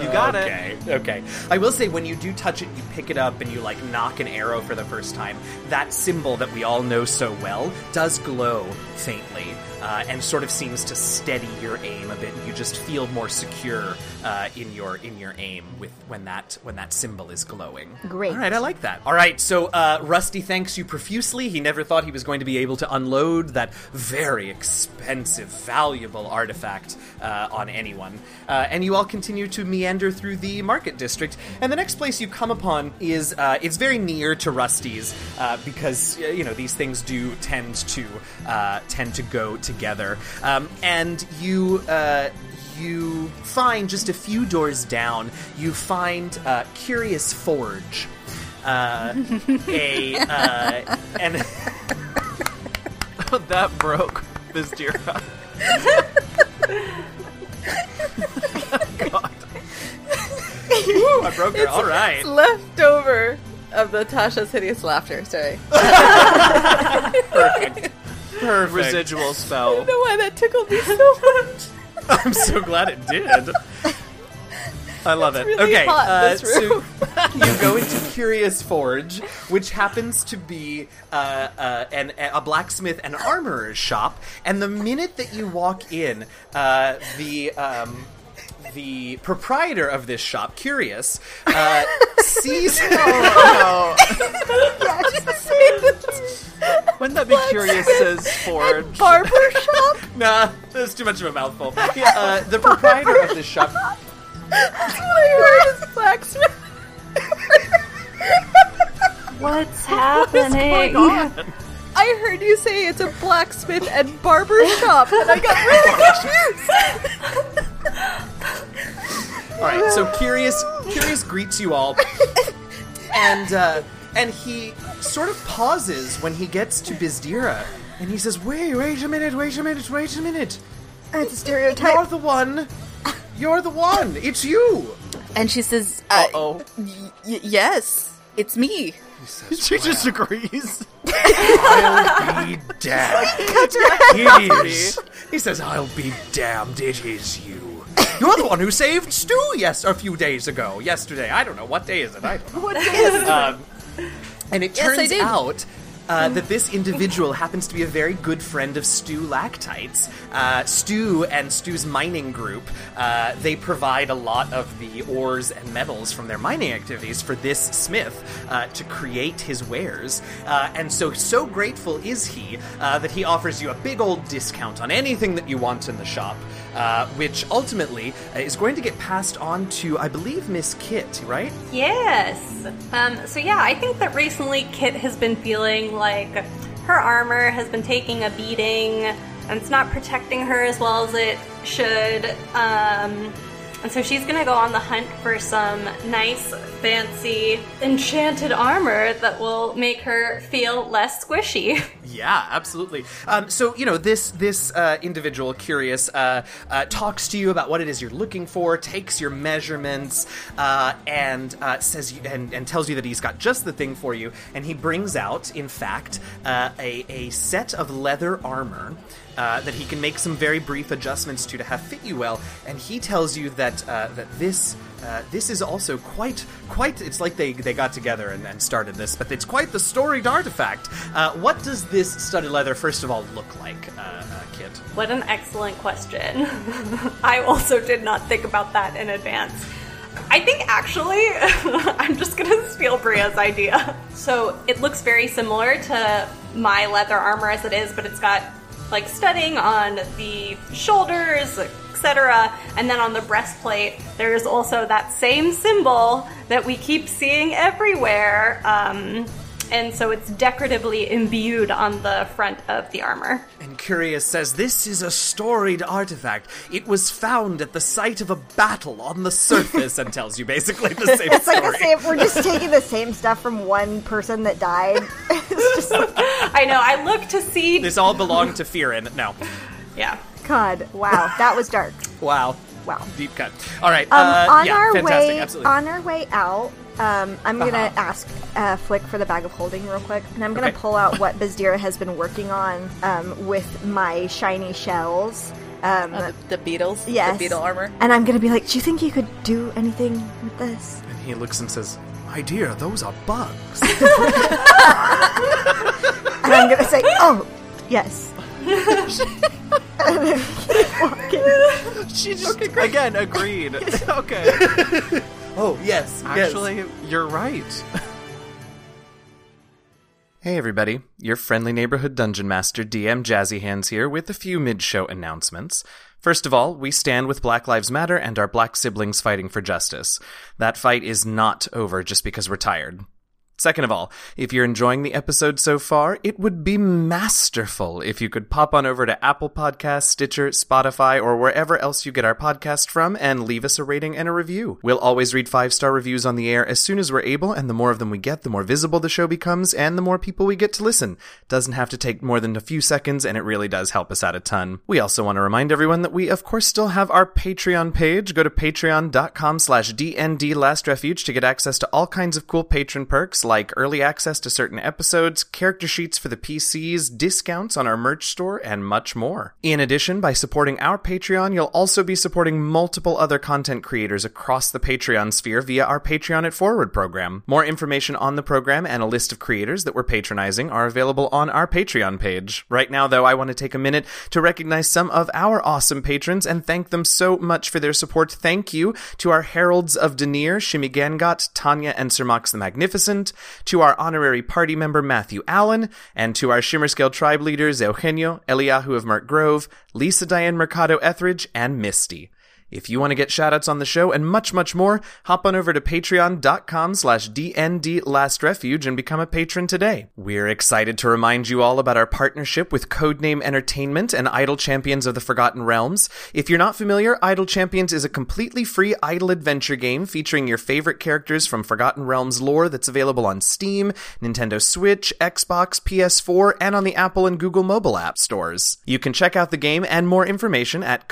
Speaker 4: You got it.
Speaker 1: okay, Okay. I will say when you do touch it, you pick it up and you like knock an arrow for the first time. That symbol that we all know so well does glow faintly uh, and sort of seems to steady your aim a bit. You just feel more secure uh, in your in your aim with when that when that symbol is glowing.
Speaker 3: Great.
Speaker 1: All right, I like that. All right, so uh, Rusty thanks you profusely. He never thought he was going to be able to unload that very expensive, valuable artifact uh, on anyone. Uh, and you all continue to meander through the market district. And the next place you come upon is uh, it's very near to Rusty's uh, because uh, you know these things do tend to uh, tend to go together. Um, and you. Uh, you find just a few doors down, you find uh, Curious Forge. Uh, a uh, and
Speaker 4: that broke Bizdira.
Speaker 1: Ooh, I broke her. All right,
Speaker 2: Leftover of the Tasha's hideous laughter. Sorry.
Speaker 1: perfect, perfect.
Speaker 4: Residual spell.
Speaker 2: You know why that tickled me so much.
Speaker 1: I'm so glad it did. I love it.
Speaker 2: really
Speaker 1: okay,
Speaker 2: hot,
Speaker 1: uh, so you go into Curious Forge, which happens to be uh, uh, an, a blacksmith and armorer's shop. And the minute that you walk in, uh, the um, the proprietor of this shop, Curious, uh, sees.
Speaker 4: Wouldn't that be curious, says Ford?
Speaker 2: Barber shop?
Speaker 1: nah, that's too much of a mouthful. Uh, the proprietor of this shop
Speaker 2: That's what I heard is blacksmith.
Speaker 5: What's happening?
Speaker 2: I heard you say it's a blacksmith and barber shop, and I got really confused.
Speaker 1: All right, so Curious Curious greets you all, and uh, and he sort of pauses when he gets to Bizdira, and he says, "Wait, wait a minute, wait a minute, wait a minute.
Speaker 3: It's a stereotype.
Speaker 1: You're the one. You're the one. It's you."
Speaker 2: And she says, uh,
Speaker 4: Oh,
Speaker 2: y- yes, it's me.
Speaker 4: she just agrees.
Speaker 1: I'll be damned. It is. He says, "I'll be damned. It is you." You're the one who saved Stu yes a few days ago. Yesterday, I don't know what day is it. I don't know.
Speaker 2: What is
Speaker 1: Um, and it
Speaker 2: Yes,
Speaker 1: turns
Speaker 2: did.
Speaker 1: out uh, that this individual happens to be a very good friend of Stu Lactites. Uh, Stu and Stu's mining group, uh, they provide a lot of the ores and metals from their mining activities for this smith uh, to create his wares. Uh, and so, so grateful is he uh, that he offers you a big old discount on anything that you want in the shop. Uh, which ultimately uh, is going to get passed on to, I believe, Miss Kit, right?
Speaker 5: Yes. Um, so yeah, I think that recently Kit has been feeling like her armor has been taking a beating and it's not protecting her as well as it should. Um, and so she's gonna go on the hunt for some nice, fancy, enchanted armor that will make her feel less squishy.
Speaker 1: Yeah, absolutely. Um, so you know this this uh, individual, curious, uh, uh, talks to you about what it is you're looking for, takes your measurements, uh, and uh, says and, and tells you that he's got just the thing for you. And he brings out, in fact, uh, a a set of leather armor. Uh, that he can make some very brief adjustments to to have fit you well, and he tells you that uh, that this uh, this is also quite quite. It's like they they got together and, and started this, but it's quite the storied artifact. Uh, what does this studded leather first of all look like, uh, Kit?
Speaker 5: What an excellent question. I also did not think about that in advance. I think actually, I'm just gonna steal Bria's idea. So it looks very similar to my leather armor as it is, but it's got like studding on the shoulders, etc. And then on the breastplate, there's also that same symbol that we keep seeing everywhere. Um, and so it's decoratively imbued on the front of the armor.
Speaker 1: And Curious says this is a storied artifact. It was found at the site of a battle on the surface, and tells you basically the same
Speaker 3: It's like
Speaker 1: story.
Speaker 3: the same. We're just taking the same stuff from one person that died. it's just
Speaker 5: I know. I look to see.
Speaker 1: This all belonged to Fearin. No.
Speaker 5: yeah.
Speaker 3: God. Wow, that was dark.
Speaker 1: Wow.
Speaker 3: Wow.
Speaker 1: Deep cut. All right.
Speaker 3: Um,
Speaker 1: uh,
Speaker 3: on
Speaker 1: yeah,
Speaker 3: our
Speaker 1: fantastic.
Speaker 3: way,
Speaker 1: Absolutely.
Speaker 3: on our way out, um, I'm gonna
Speaker 1: Uh-huh.
Speaker 3: ask uh, Flick for the bag of holding real quick, and I'm gonna
Speaker 1: Okay.
Speaker 3: pull out what Bizdira has been working on um, with my shiny shells. Um,
Speaker 2: Oh, the, the beetles.
Speaker 3: yes,
Speaker 2: The beetle armor.
Speaker 3: And I'm gonna be like, "Do you think you could do anything with this?"
Speaker 1: and he looks and says, "My dear, those are bugs."
Speaker 3: And I'm gonna say, "Oh, yes."
Speaker 4: She just again agreed. okay.
Speaker 1: Oh yes.
Speaker 4: Actually, you're right.
Speaker 1: Hey everybody, your friendly neighborhood dungeon master DM Jazzy Hands here with a few mid-show announcements. First of all, we stand with Black Lives Matter and our black siblings fighting for justice. That fight is not over just because we're tired. Second of all, if you're enjoying the episode so far, it would be masterful if you could pop on over to Apple Podcasts, Stitcher, Spotify, or wherever else you get our podcast from and leave us a rating and a review. We'll always read five star reviews on the air as soon as we're able, and the more of them we get, the more visible the show becomes, and the more people we get to listen. Doesn't have to take more than a few seconds, and it really does help us out a ton. We also want to remind everyone that we, of course, still have our Patreon page. Go to patreon.com slash DND Last Refuge to get access to all kinds of cool patron perks like early access to certain episodes, character sheets for the PCs, discounts on our merch store, and much more. In addition, by supporting our Patreon, you'll also be supporting multiple other content creators across the Patreon sphere via our Patreon at Forward program. More information on the program and a list of creators that we're patronizing are available on our Patreon page. Right now, though, I want to take a minute to recognize some of our awesome patrons and thank them so much for their support. Thank you to our Heralds of Deneir, Shimi Gangot, Tanya, and Sir Mox the Magnificent, to our honorary party member Matthew Allen, and to our Shimmerscale tribe leaders Eugenio, Eliahu of Mark Grove, Lisa Diane Mercado Etheridge, and Misty. If you want to get shoutouts on the show and much, much more, hop on over to patreon.com slash DND Last Refuge and become a patron today. We're excited to remind you all about our partnership with Codename Entertainment and Idle Champions of the Forgotten Realms. If you're not familiar, Idle Champions is a completely free idle adventure game featuring your favorite characters from Forgotten Realms lore that's available on Steam, Nintendo Switch, Xbox, PS4, and on the Apple and Google mobile app stores. You can check out the game and more information at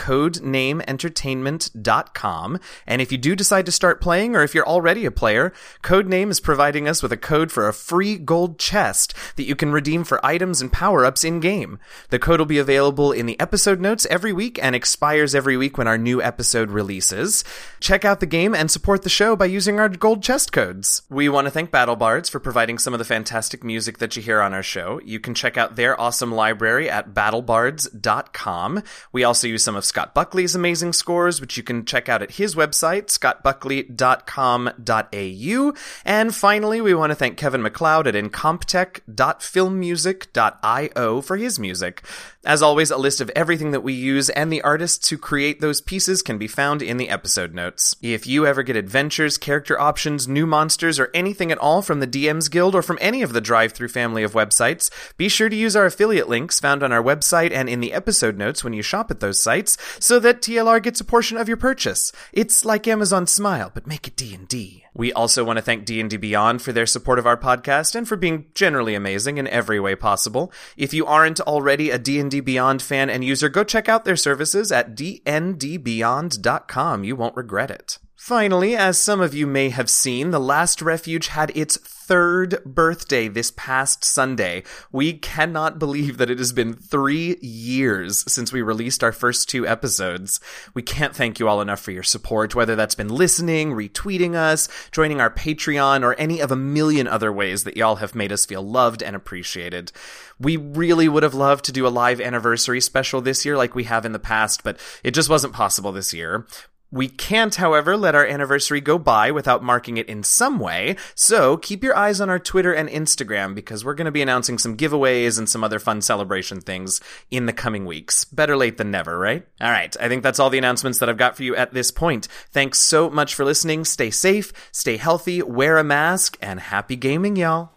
Speaker 1: codenameentertainment.com. And if you do decide to start playing, or if you're already a player, Codename is providing us with a code for a free gold chest that you can redeem for items and power-ups in-game. The code will be available in the episode notes every week and expires every week when our new episode releases. Check out the game and support the show by using our gold chest codes. We want to thank BattleBards for providing some of the fantastic music that you hear on our show. You can check out their awesome library at battlebards.com. We also use some of Scott Buckley's amazing scores, which you can check out at his website, scottbuckley.com.au. And finally, we want to thank Kevin MacLeod at incompetech.filmmusic.io for his music. As always, a list of everything that we use and the artists who create those pieces can be found in the episode notes. If you ever get adventures, character options, new monsters, or anything at all from the DM's Guild or from any of the DriveThru family of websites, be sure to use our affiliate links found on our website and in the episode notes when you shop at those sites so that TLR gets a portion of your purchase. It's like Amazon Smile, but make it D&D. We also want to thank D&D Beyond for their support of our podcast and for being generally amazing in every way possible. If you aren't already a D&D Beyond fan and user, go check out their services at dndbeyond.com. You won't regret it. Finally, as some of you may have seen, The Last Refuge had its third birthday this past Sunday. We cannot believe that it has been three years since we released our first two episodes. We can't thank you all enough for your support, whether that's been listening, retweeting us, joining our Patreon, or any of a million other ways that y'all have made us feel loved and appreciated. We really would have loved to do a live anniversary special this year like we have in the past, but it just wasn't possible this year. We can't, however, let our anniversary go by without marking it in some way, so keep your eyes on our Twitter and Instagram because we're going to be announcing some giveaways and some other fun celebration things in the coming weeks. Better late than never, right? All right, I think that's all the announcements that I've got for you at this point. Thanks so much for listening. Stay safe, stay healthy, wear a mask, and happy gaming, y'all.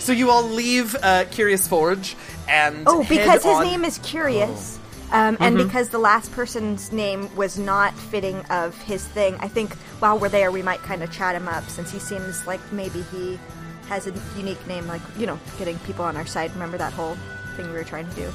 Speaker 1: So you all leave uh, Curious Forge and
Speaker 3: Oh,
Speaker 1: head
Speaker 3: because his
Speaker 1: on-
Speaker 3: name is Curious. Um, and because the last person's name was not fitting of his thing, I think while we're there, we might kind of chat him up since he seems like maybe he has a unique name, like, you know, getting people on our side. Remember that whole thing we were trying to do?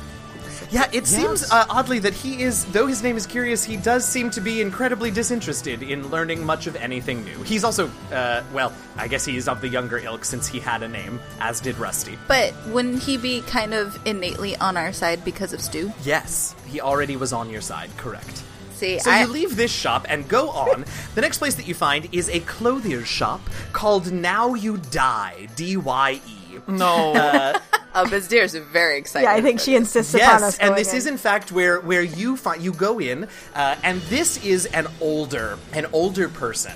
Speaker 1: Yeah, it seems uh, oddly that he is, though his name is Curious, he does seem to be incredibly disinterested in learning much of anything new. He's also, uh, well, I guess he's of the younger ilk since he had a name, as did Rusty.
Speaker 2: But wouldn't he be kind of innately on our side because of Stu?
Speaker 1: Yes, he already was on your side, correct.
Speaker 2: See,
Speaker 1: So
Speaker 2: I,
Speaker 1: you leave this shop and go on. the next place that you find is a clothier's shop called Now You Die, D Y E.
Speaker 4: No.
Speaker 2: uh, Bizdira is very excited.
Speaker 3: Yeah, I think she insists upon us
Speaker 1: Yes, and this
Speaker 3: in.
Speaker 1: is in fact where where you find you go in, uh, and this is an older an older person,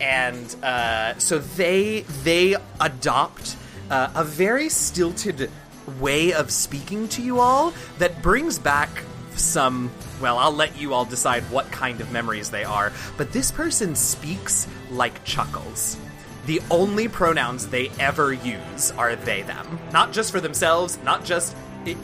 Speaker 1: and uh, so they they adopt uh, a very stilted way of speaking to you all that brings back some. Well, I'll let you all decide what kind of memories they are, but this person speaks like Chuckles. The only pronouns they ever use are they them. Not just for themselves, not just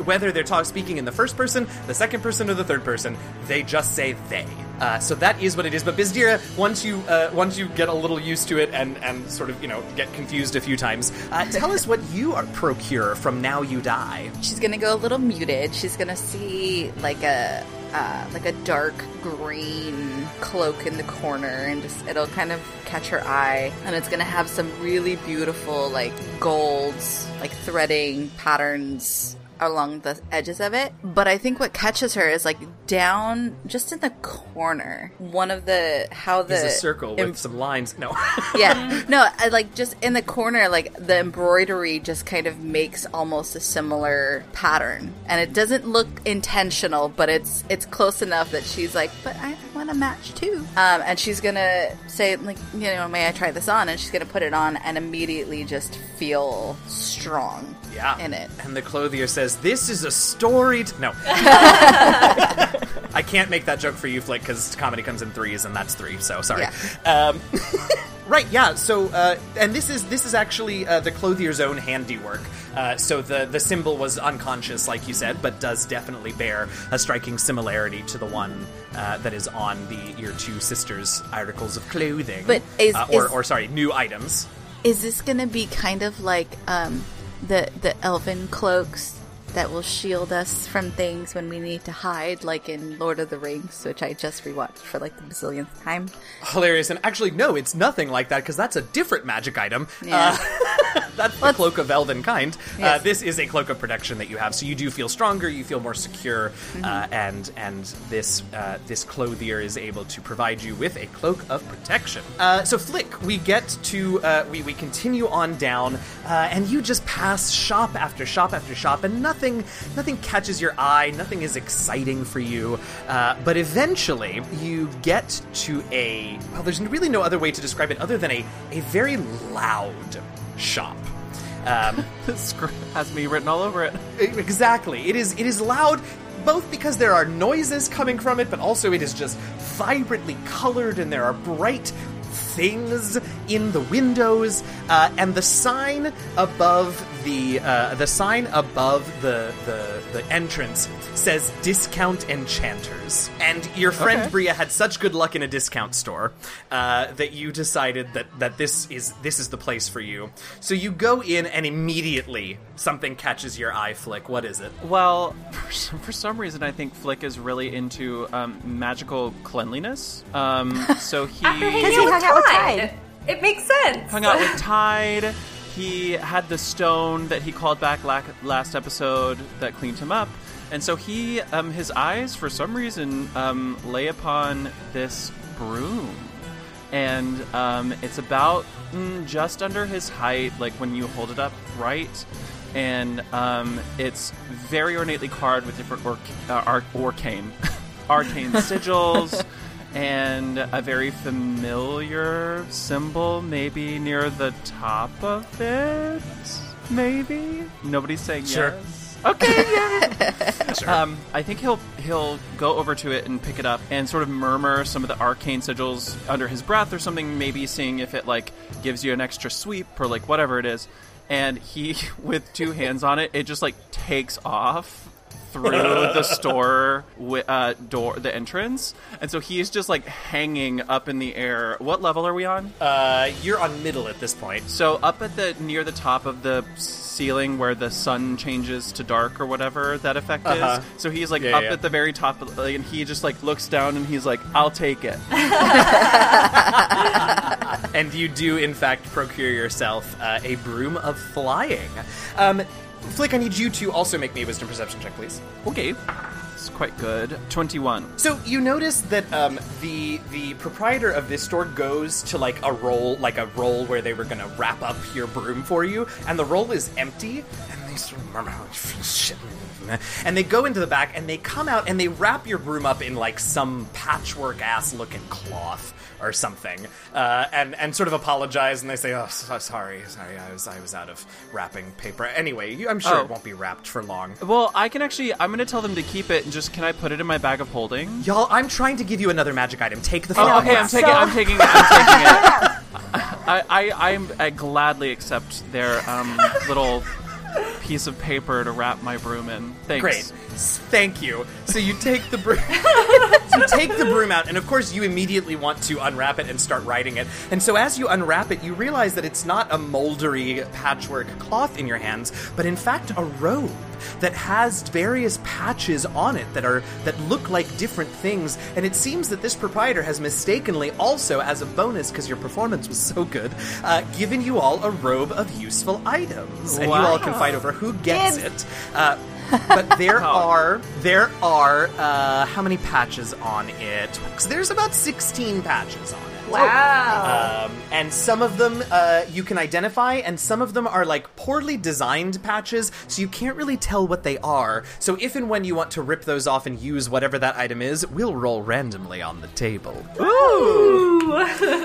Speaker 1: whether they're talk speaking in the first person, the second person, or the third person. They just say they. Uh, so that is what it is. But Bizdira, once you uh, once you get a little used to it and and sort of you know get confused a few times, uh, tell us what you are procure from Now You Die.
Speaker 2: she's gonna go a little muted. She's gonna see like a uh, like a dark green cloak in the corner, and just it'll kind of catch her eye, and it's gonna have some really beautiful like golds, like threading patterns along the edges of it. But I think what catches her is like down just in the corner. One of the how the
Speaker 1: a circle with
Speaker 2: em-
Speaker 1: some lines. No.
Speaker 2: yeah no I, like just in the corner like the embroidery just kind of makes almost a similar pattern and it doesn't look intentional but it's it's close enough that she's like but i want to match too um, and she's gonna say like you know may i try this on and she's gonna put it on and immediately just feel strong
Speaker 1: yeah.
Speaker 2: in it
Speaker 1: And the clothier says, "This is a storied." No. I can't make that joke for you, Flick, because comedy comes in threes, and that's three. So sorry. Um, right? Yeah. So, uh, and this is this is actually uh, the clothier's own handiwork. Uh, so the the symbol was unconscious, like you said, but does definitely bear a striking similarity to the one uh, that is on the your two sisters' articles of clothing.
Speaker 2: But is-
Speaker 1: uh, or
Speaker 2: is-
Speaker 1: or sorry, new items.
Speaker 2: is this gonna be kind of like um, the the elven cloaks that will shield us from things when we need to hide, like in Lord of the Rings, which I just rewatched for like the bazillionth time.
Speaker 1: Hilarious. And actually, no, it's nothing like that because that's a different magic item.
Speaker 2: Yeah.
Speaker 1: Uh, that's the cloak of elven kind. Uh, this is a cloak of protection that you have, so you do feel stronger, you feel more secure,
Speaker 2: Mm-hmm.
Speaker 1: uh, and and this uh, this clothier is able to provide you with a cloak of protection. Uh, so Flick, we get to uh, we we continue on down, uh, and you just pass shop after shop after shop, and nothing nothing catches your eye, nothing is exciting for you. Uh, but eventually, you get to a well, there's really no other way to describe it other than a a very loud shop. Um,
Speaker 4: this has me written all over it.
Speaker 1: exactly. It is it is loud both because there are noises coming from it, but also it is just vibrantly colored and there are bright things in the windows uh, and the sign above the uh, the sign above the, the the entrance says discount enchanters and your friend
Speaker 4: Okay.
Speaker 1: Bria had such good luck in a discount store uh, that you decided that that this is this is the place for you so you go in and immediately something catches your eye flick what is it
Speaker 4: Well, for some, for some reason, I think Flick is really into um, magical cleanliness. Um, so he
Speaker 5: After hanging
Speaker 3: he
Speaker 5: out with
Speaker 3: hung out with
Speaker 5: Tide.
Speaker 3: Tide.
Speaker 5: It makes sense.
Speaker 4: hung out with Tide. He had the stone that he called back last episode that cleaned him up. And so he, um, his eyes, for some reason, um, lay upon this broom. And um, it's about mm, just under his height, like when you hold it up right. And um, it's very ornately carved with different orc- uh, ar- arcane. arcane sigils and a very familiar symbol, maybe near the top of it. Maybe nobody's saying
Speaker 1: Sure.
Speaker 4: yes. Okay, yeah. Um, I think he'll he'll go over to it and pick it up and sort of murmur some of the arcane sigils under his breath or something, maybe seeing if it like gives you an extra sweep or like whatever it is. And he, with two hands on it, it just like takes off through the store uh, door, the entrance, and so he's just like hanging up in the air. What level are we on?
Speaker 1: Uh, you're on middle at this point.
Speaker 4: So up at the near the top of the ceiling where the sun changes to dark or whatever that effect
Speaker 1: Uh-huh.
Speaker 4: is. So he's like
Speaker 1: Yeah,
Speaker 4: up
Speaker 1: yeah.
Speaker 4: at the very top, of, like, and he just like looks down and he's like, "I'll take it."
Speaker 1: and you do in fact procure yourself uh, a broom of flying. Um, Flick, I need you to also make me a wisdom perception check, please.
Speaker 4: okay, it's quite good. Twenty-one.
Speaker 1: So you notice that um, the the proprietor of this store goes to like a roll, like a roll where they were to wrap up your broom for you, and the roll is empty. And they sort of murmur, "Oh, shit." And they go into the back and they come out and they wrap your broom up in like some patchwork ass looking cloth or something, uh, and and sort of apologize and they say, "Oh, so, sorry, sorry, I was I was out of wrapping paper." Anyway, you, I'm sure
Speaker 4: Oh.
Speaker 1: it won't be wrapped for long.
Speaker 4: Well, I can actually. I'm going to tell them to keep it and just. Can I put it in my bag of holding?
Speaker 1: Y'all, I'm trying to give you another magic item. Take the
Speaker 4: Oh,
Speaker 1: phone.
Speaker 4: okay. I'm
Speaker 3: So-
Speaker 4: taking. I'm taking. I'm taking it. I, I, I'm, I gladly accept their um, little piece of paper to wrap my broom in. Thanks.
Speaker 1: Great. Thank you. So you take the broom. so you take the broom out, and of course you immediately want to unwrap it and start writing it. And so as you unwrap it, you realize that it's not a moldery patchwork cloth in your hands, but in fact a robe that has various patches on it that are that look like different things. And it seems that this proprietor has mistakenly also, as a bonus, because your performance was so good, uh, given you all a robe of useful items, and you all can fight over who gets
Speaker 3: Dibs.
Speaker 1: it. Uh, but there
Speaker 4: Oh.
Speaker 1: are there are uh, how many patches on it? 'Cause there's about sixteen patches on it.
Speaker 5: Wow.
Speaker 1: Um, and some of them uh, you can identify, and some of them are like poorly designed patches, so you can't really tell what they are. So if and when you want to rip those off and use whatever that item is, we'll roll randomly on the table.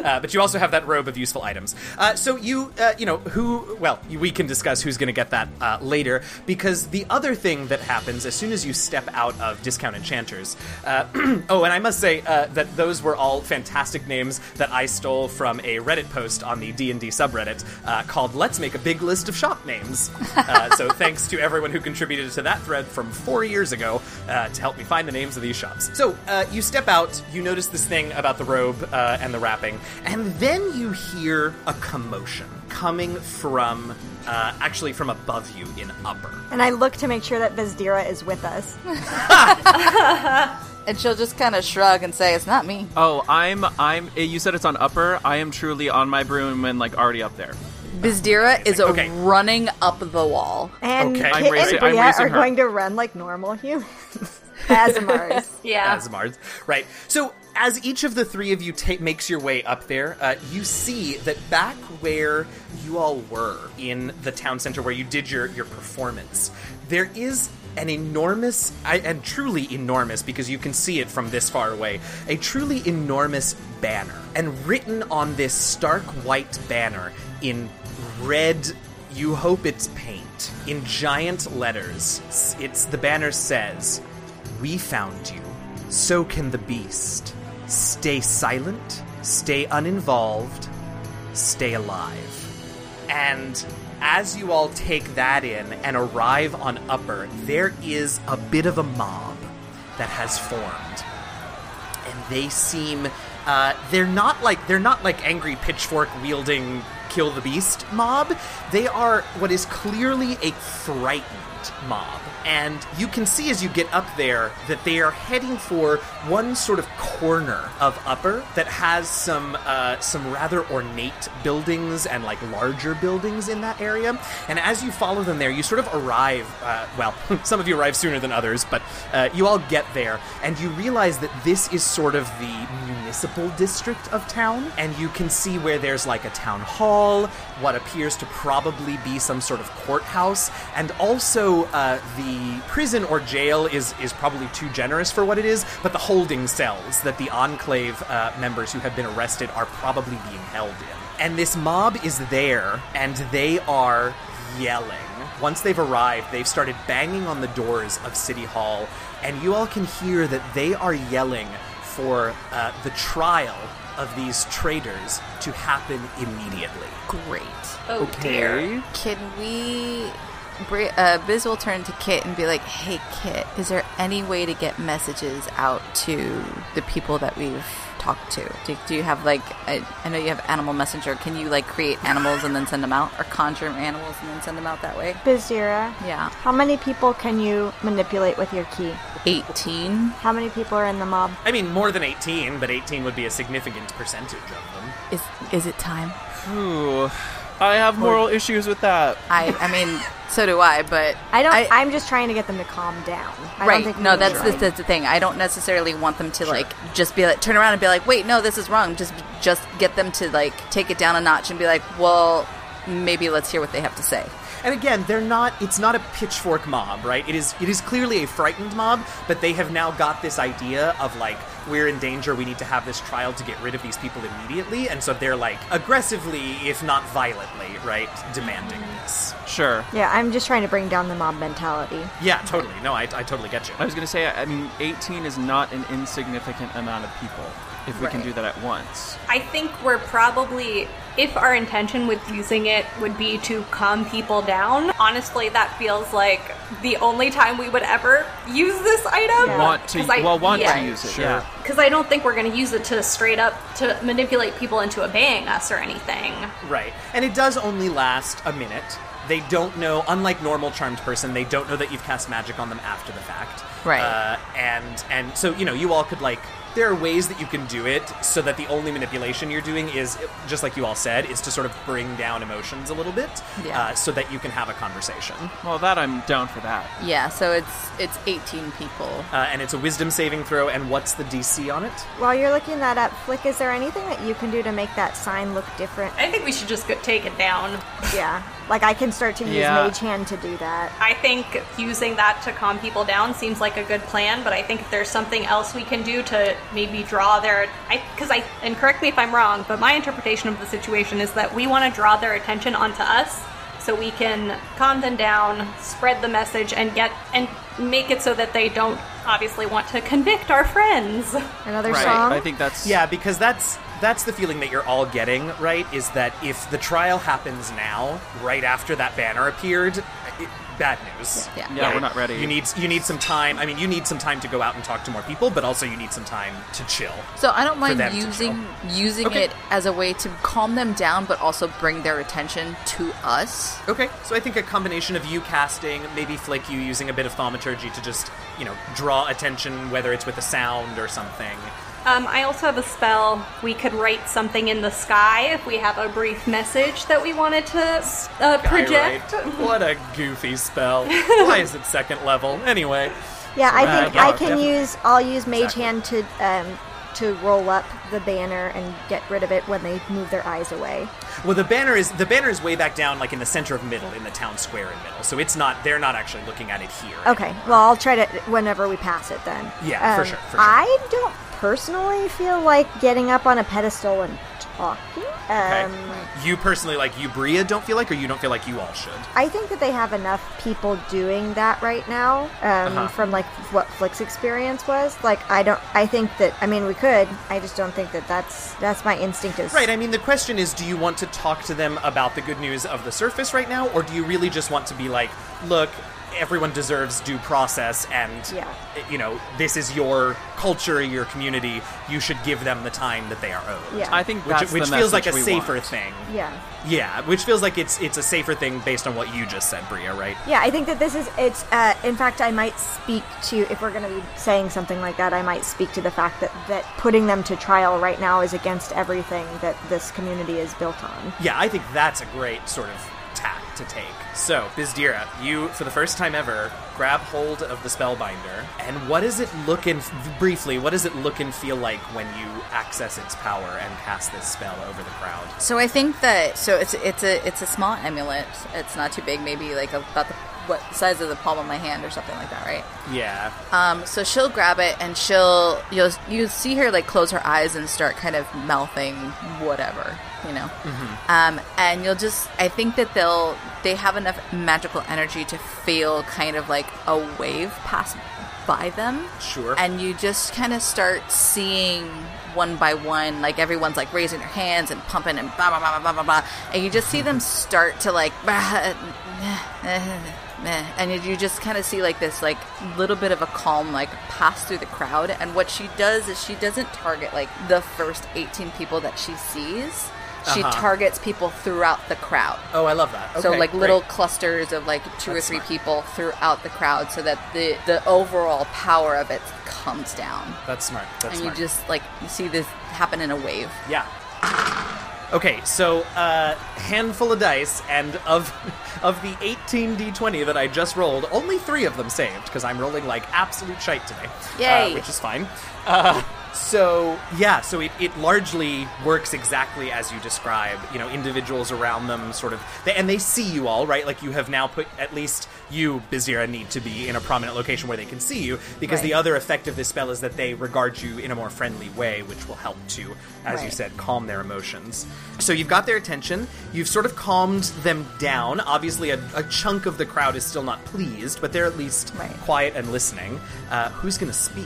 Speaker 1: Uh, but you also have that robe of useful items. Uh, so you, uh, you know, who? Well, we can discuss who's going to get that uh, later. Because the other thing that happens as soon as you step out of Discount Enchanters. Uh, oh, and I must say uh, that those were all fantastic names that I stole from a Reddit post on the D and D subreddit uh, called "Let's Make a Big List of Shop Names." Uh, so thanks to everyone who contributed to that thread from four years ago uh, to help me find the names of these shops. So uh, you step out, you notice this thing about the robe uh, and the wrapping, and then you hear a commotion coming from. Uh, actually, from above you in upper.
Speaker 3: And I look to make sure that Bizdira is with us.
Speaker 2: And she'll just kind of shrug and say, "It's not me."
Speaker 4: Oh, I'm. I'm. You said it's on upper. I am truly on my broom and like already up there.
Speaker 2: Bizdira is
Speaker 1: Okay.
Speaker 2: running up the wall.
Speaker 3: And
Speaker 1: Okay.
Speaker 4: I'm
Speaker 3: Kit
Speaker 4: racing-
Speaker 3: and
Speaker 4: I'm
Speaker 3: Bria are
Speaker 4: her.
Speaker 3: going to run like normal humans. As Mars.
Speaker 5: yeah.
Speaker 1: as Mars. Right. So as each of the three of you ta- makes your way up there, uh, you see that back where you all were in the town center where you did your your performance, there is an enormous and truly enormous because you can see it from this far away a truly enormous banner and written on this stark white banner in red you hope it's paint in giant letters it's the banner says we found you. So can the beast. Stay silent, stay uninvolved, stay alive. And as you all take that in and arrive on Upper, there is a bit of a mob that has formed. And they seem uh, they're not like they're not like angry pitchfork wielding kill the beast mob. They are what is clearly a frightened mob. And you can see as you get up there that they are heading for one sort of corner of upper that has some uh, some rather ornate buildings and like larger buildings in that area. And as you follow them there, you sort of arrive. Uh, well, some of you arrive sooner than others, but uh, you all get there, and you realize that this is sort of the municipal district of town. And you can see where there's like a town hall what appears to probably be some sort of courthouse, and also uh, the prison or jail is is probably too generous for what it is, but the holding cells that the Enclave uh, members who have been arrested are probably being held in. And this mob is there, and they are yelling. Once they've arrived, they've started banging on the doors of City Hall, and you all can hear that they are yelling for uh, the trial of these traitors to happen immediately.
Speaker 2: Great.
Speaker 5: Oh dear.
Speaker 4: Okay.
Speaker 2: Can we? Bri- Uh, Biz will turn to Kit and be like, "Hey, Kit, is there any way to get messages out to the people that we've talked to? Do, do you have like? I, I know you have Animal Messenger. Can you like create animals and then send them out, or conjure animals and then send them out that way?
Speaker 3: Bizdira,
Speaker 2: Yeah,
Speaker 3: how many people can you manipulate with your key?
Speaker 2: eighteen.
Speaker 3: How many people are in the mob?
Speaker 1: I mean, more than 18, but 18 would be a significant percentage of them.
Speaker 2: Is is it time?
Speaker 4: Ooh, I have moral issues with that.
Speaker 2: I I mean, so do I. But
Speaker 3: I don't. I, am just trying to get them to calm down. I
Speaker 2: right.
Speaker 3: Don't think
Speaker 2: no, that's the, that's the thing. I don't necessarily want them to like just be like turn around and be like, wait, no, this is wrong. Just just get them to like take it down a notch and be like, well, maybe let's hear what they have to say.
Speaker 1: And again, they're not it's not a pitchfork mob, right? It is it is clearly a frightened mob, but they have now got this idea of like we're in danger, we need to have this trial to get rid of these people immediately, and so they're like aggressively, if not violently, right, demanding this.
Speaker 4: Sure.
Speaker 3: Yeah, I'm just trying to bring down the mob mentality.
Speaker 1: Yeah, totally. No, I, I totally get you.
Speaker 4: I was going to say, I mean, 18 is not an insignificant amount of people if we can do that at once.
Speaker 5: I think we're probably, if our intention with using it would be to calm people down, honestly, that feels like the only time we would ever use this item.
Speaker 3: Yeah.
Speaker 4: Want to,
Speaker 5: 'Cause I-
Speaker 4: well, want
Speaker 5: yeah.
Speaker 4: to use it,
Speaker 1: Sure.
Speaker 4: yeah.
Speaker 5: Because I don't think we're going to use it to straight up to manipulate people into obeying us or anything.
Speaker 1: Right. And it does only last a minute. They don't know, unlike normal charmed person, they don't know that you've cast magic on them after the fact.
Speaker 2: Right.
Speaker 1: Uh, and and so you know, you all could like. There are ways that you can do it so that the only manipulation you're doing is, just like you all said, is to sort of bring down emotions a little bit,
Speaker 2: Yeah.
Speaker 1: uh, so that you can have a conversation.
Speaker 4: Well, that I'm down for that.
Speaker 2: Yeah, so it's it's 18 people.
Speaker 1: Uh, and it's a wisdom saving throw. And what's the DC on it?
Speaker 3: While you're looking that up, Flick, is there anything that you can do to make that sign look different?
Speaker 5: I think we should just go take it down.
Speaker 3: Yeah, like I can start to use
Speaker 4: Yeah.
Speaker 3: Mage Hand to do that.
Speaker 5: I think using that to calm people down seems like a good plan, but I think if there's something else we can do to maybe draw their I because I and correct me if I'm wrong, but my interpretation of the situation is that we want to draw their attention onto us so we can calm them down, spread the message and get and make it so that they don't obviously want to convict our friends.
Speaker 3: Another
Speaker 4: Right.
Speaker 3: song.
Speaker 4: I think that's.
Speaker 1: Yeah, because that's that's the feeling that you're all getting, right? Is that if the trial happens now, right after that banner appeared, it, bad news.
Speaker 2: Yeah.
Speaker 4: Yeah, we're not ready.
Speaker 1: You need you need some time. I mean, you need some time to go out and talk to more people, but also you need some time to chill.
Speaker 2: So I don't mind using using
Speaker 1: Okay.
Speaker 2: it as a way to calm them down, but also bring their attention to us.
Speaker 1: Okay, so I think a combination of you casting, maybe Flick you using a bit of thaumaturgy to just you know draw attention, whether it's with a sound or something.
Speaker 5: Um, I also have a spell. We could write something in the sky if we have a brief message that we wanted to uh, project.
Speaker 1: What a goofy spell. Why is it second level? Anyway.
Speaker 3: Yeah, I
Speaker 1: Uh,
Speaker 3: think
Speaker 1: yeah,
Speaker 3: I can
Speaker 1: definitely.
Speaker 3: use. I'll use Mage
Speaker 1: Exactly.
Speaker 3: Hand to um, to roll up the banner and get rid of it when they move their eyes away.
Speaker 1: Well, the banner is the banner is way back down, like in the center of middle, in the town square in middle. So it's not. They're not actually looking at it here.
Speaker 3: Okay, well I'll try to whenever we pass it then. Um,
Speaker 1: Yeah, for sure, for sure.
Speaker 3: I don't personally feel like getting up on a pedestal and talking.
Speaker 1: Okay.
Speaker 3: Um,
Speaker 1: you personally, like you, Bria, don't feel like, or you don't feel like you all should.
Speaker 3: I think that they have enough people doing that right now. Um,
Speaker 1: Uh-huh.
Speaker 3: From like what Flick's experience was, like I don't. I think that I mean we could. I just don't think that that's that's my instinct is
Speaker 1: Right. I mean, the question is, do you want to talk to them about the good news of the surface right now, or do you really just want to be like, look, everyone deserves due process, and
Speaker 3: Yeah.
Speaker 1: you know, this is your culture, your community. You should give them the time that they are owed.
Speaker 3: Yeah.
Speaker 4: I think
Speaker 1: Which,
Speaker 4: that's
Speaker 1: which
Speaker 4: the
Speaker 1: feels like a safer
Speaker 4: want.
Speaker 1: thing.
Speaker 3: Yeah.
Speaker 1: Yeah, which feels like it's it's a safer thing based on what you just said, Bria, right?
Speaker 3: Yeah, I think that this is it's. Uh, in fact, I might speak to if we're going to be saying something like that. I might speak to the fact that that putting them to trial right now is against everything that this community is built on.
Speaker 1: Yeah, I think that's a great sort of tack to take. So, Bizdira, you, for the first time ever, grab hold of the spellbinder. And what does it look and, briefly, what does it look and feel like when you access its power and cast this spell over the crowd?
Speaker 2: So I think that so it's it's a it's a small amulet. It's not too big, maybe like about the what size of the palm of my hand or something like that, right?
Speaker 1: Yeah.
Speaker 2: Um, so she'll grab it and she'll you'll you see her like close her eyes and start kind of mouthing whatever you know, um, and you'll just I think that they'll they have enough magical energy to feel kind of like a wave pass by them.
Speaker 1: Sure.
Speaker 2: And you just kind of start seeing one by one, like everyone's like raising their hands and pumping and blah blah blah blah blah blah, and you just see them start to like. And you- you just kind of see like this like little bit of a calm like pass through the crowd. And what she does is she doesn't target like the first 18 people that she sees. She
Speaker 1: Uh-huh.
Speaker 2: targets people throughout the crowd.
Speaker 1: Oh, I love that.
Speaker 2: So like
Speaker 1: great.
Speaker 2: little clusters of like two
Speaker 1: That's
Speaker 2: or three
Speaker 1: smart.
Speaker 2: people throughout the crowd, so that the the overall power of it comes down,
Speaker 1: That's smart. That's
Speaker 2: and
Speaker 1: smart.
Speaker 2: you just like you see this happen in a wave.
Speaker 1: Yeah. Okay, so uh, handful of dice, and of of the 18 d20 that I just rolled, only three of them saved because I'm rolling like absolute shite today,
Speaker 2: Yay.
Speaker 1: uh, which is fine. Uh, so yeah, so it, it largely works exactly as you describe. You know, individuals around them sort of, they, and they see you all right. Like you have now put at least you, Bizdira, need to be in a prominent location where they can see you because the other effect of this spell is that they regard you in a more friendly way, which will help to, as you said, calm their emotions. So you've got their attention. You've sort of calmed them down. Obviously, a, a chunk of the crowd is still not pleased, but they're at least
Speaker 2: Right.
Speaker 1: quiet and listening. Uh, who's going to speak?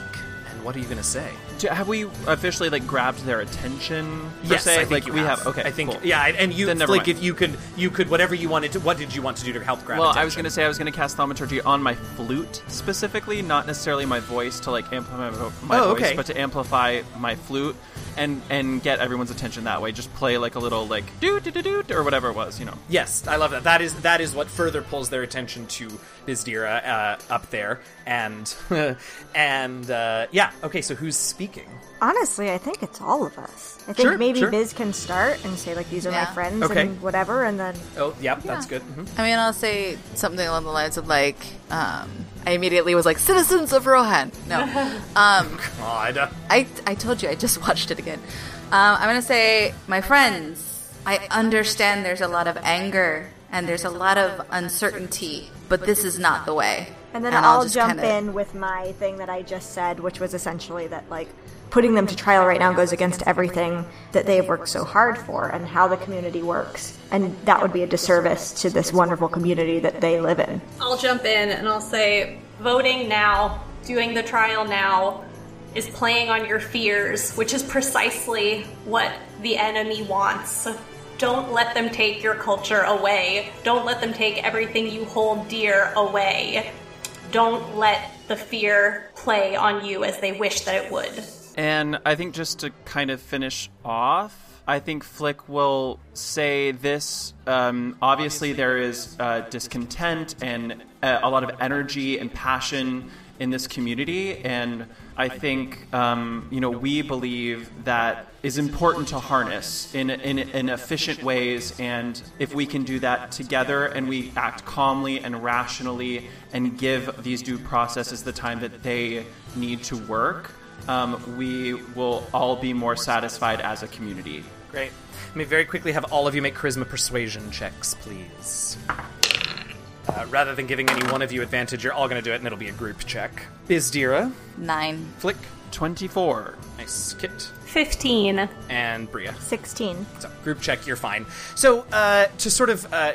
Speaker 1: And what are you going to say?
Speaker 4: Do- Have we officially like grabbed their attention? Per
Speaker 1: yes,
Speaker 4: se?
Speaker 1: I think
Speaker 4: like we
Speaker 1: have.
Speaker 4: have. Okay,
Speaker 1: I think
Speaker 4: cool.
Speaker 1: yeah, and you like
Speaker 4: mind.
Speaker 1: if you could, you could whatever you wanted to. What did you want to do to help grab?
Speaker 4: Well,
Speaker 1: attention?
Speaker 4: I was going to say I was going to cast thaumaturgy on my flute specifically, not necessarily my voice to like amplify my, my
Speaker 1: Oh,
Speaker 4: voice,
Speaker 1: okay.
Speaker 4: but to amplify my flute and and get everyone's attention that way. Just play like a little like doo doo doo doo or whatever it was, you know.
Speaker 1: Yes, I love that. That is that is what further pulls their attention to Bizdira uh, up there, and and uh, yeah. Okay, so who's speaking?
Speaker 3: Honestly, I think it's all of us. I think
Speaker 1: Sure,
Speaker 3: maybe
Speaker 1: sure.
Speaker 3: Biz can start and say like these are
Speaker 2: Yeah.
Speaker 3: my friends
Speaker 1: Okay.
Speaker 3: and whatever, and then
Speaker 1: Oh, yep, that's good. Mhm.
Speaker 2: I mean, I'll say something along the lines of like, um, I immediately was like, "Citizens of Rohan." No, um,
Speaker 1: God.
Speaker 2: I I told you I just watched it again. Um, I'm gonna say, my friends, I understand there's a lot of anger and there's a lot of uncertainty, but this is not the way.
Speaker 3: and then
Speaker 2: And
Speaker 3: I'll,
Speaker 2: just
Speaker 3: jump
Speaker 2: kinda-
Speaker 3: in with my thing that I just said, which was essentially that like putting them to trial right now goes against everything that they've worked so hard for and how the community works, and that would be a disservice to this wonderful community that they live in.
Speaker 5: I'll jump in and I'll say voting now, doing the trial now, is playing on your fears, which is precisely what the enemy wants. Don't let them take your culture away. Don't let them take everything you hold dear away. Don't let the fear play on you as they wish that it would.
Speaker 4: And I think just to kind of finish off, I think Flick will say this. Um, obviously, there is uh, discontent and uh, a lot of energy and passion in this community, and I think um, you know we believe that is important to harness in, in in efficient ways, and if we can do that together and we act calmly and rationally and give these due processes the time that they need to work um, we will all be more satisfied as a community.
Speaker 1: Great. Let me very quickly have all of you make charisma persuasion checks, please. Uh, rather than giving any one of you advantage, you're all going to do it, and it'll be a group check. Bizdira,
Speaker 2: Nine.
Speaker 1: Flick,
Speaker 4: 24.
Speaker 1: nice, Kit,
Speaker 5: 15.
Speaker 1: and Bria.
Speaker 3: Sixteen.
Speaker 1: So group check, you're fine. So uh, to sort of. Uh,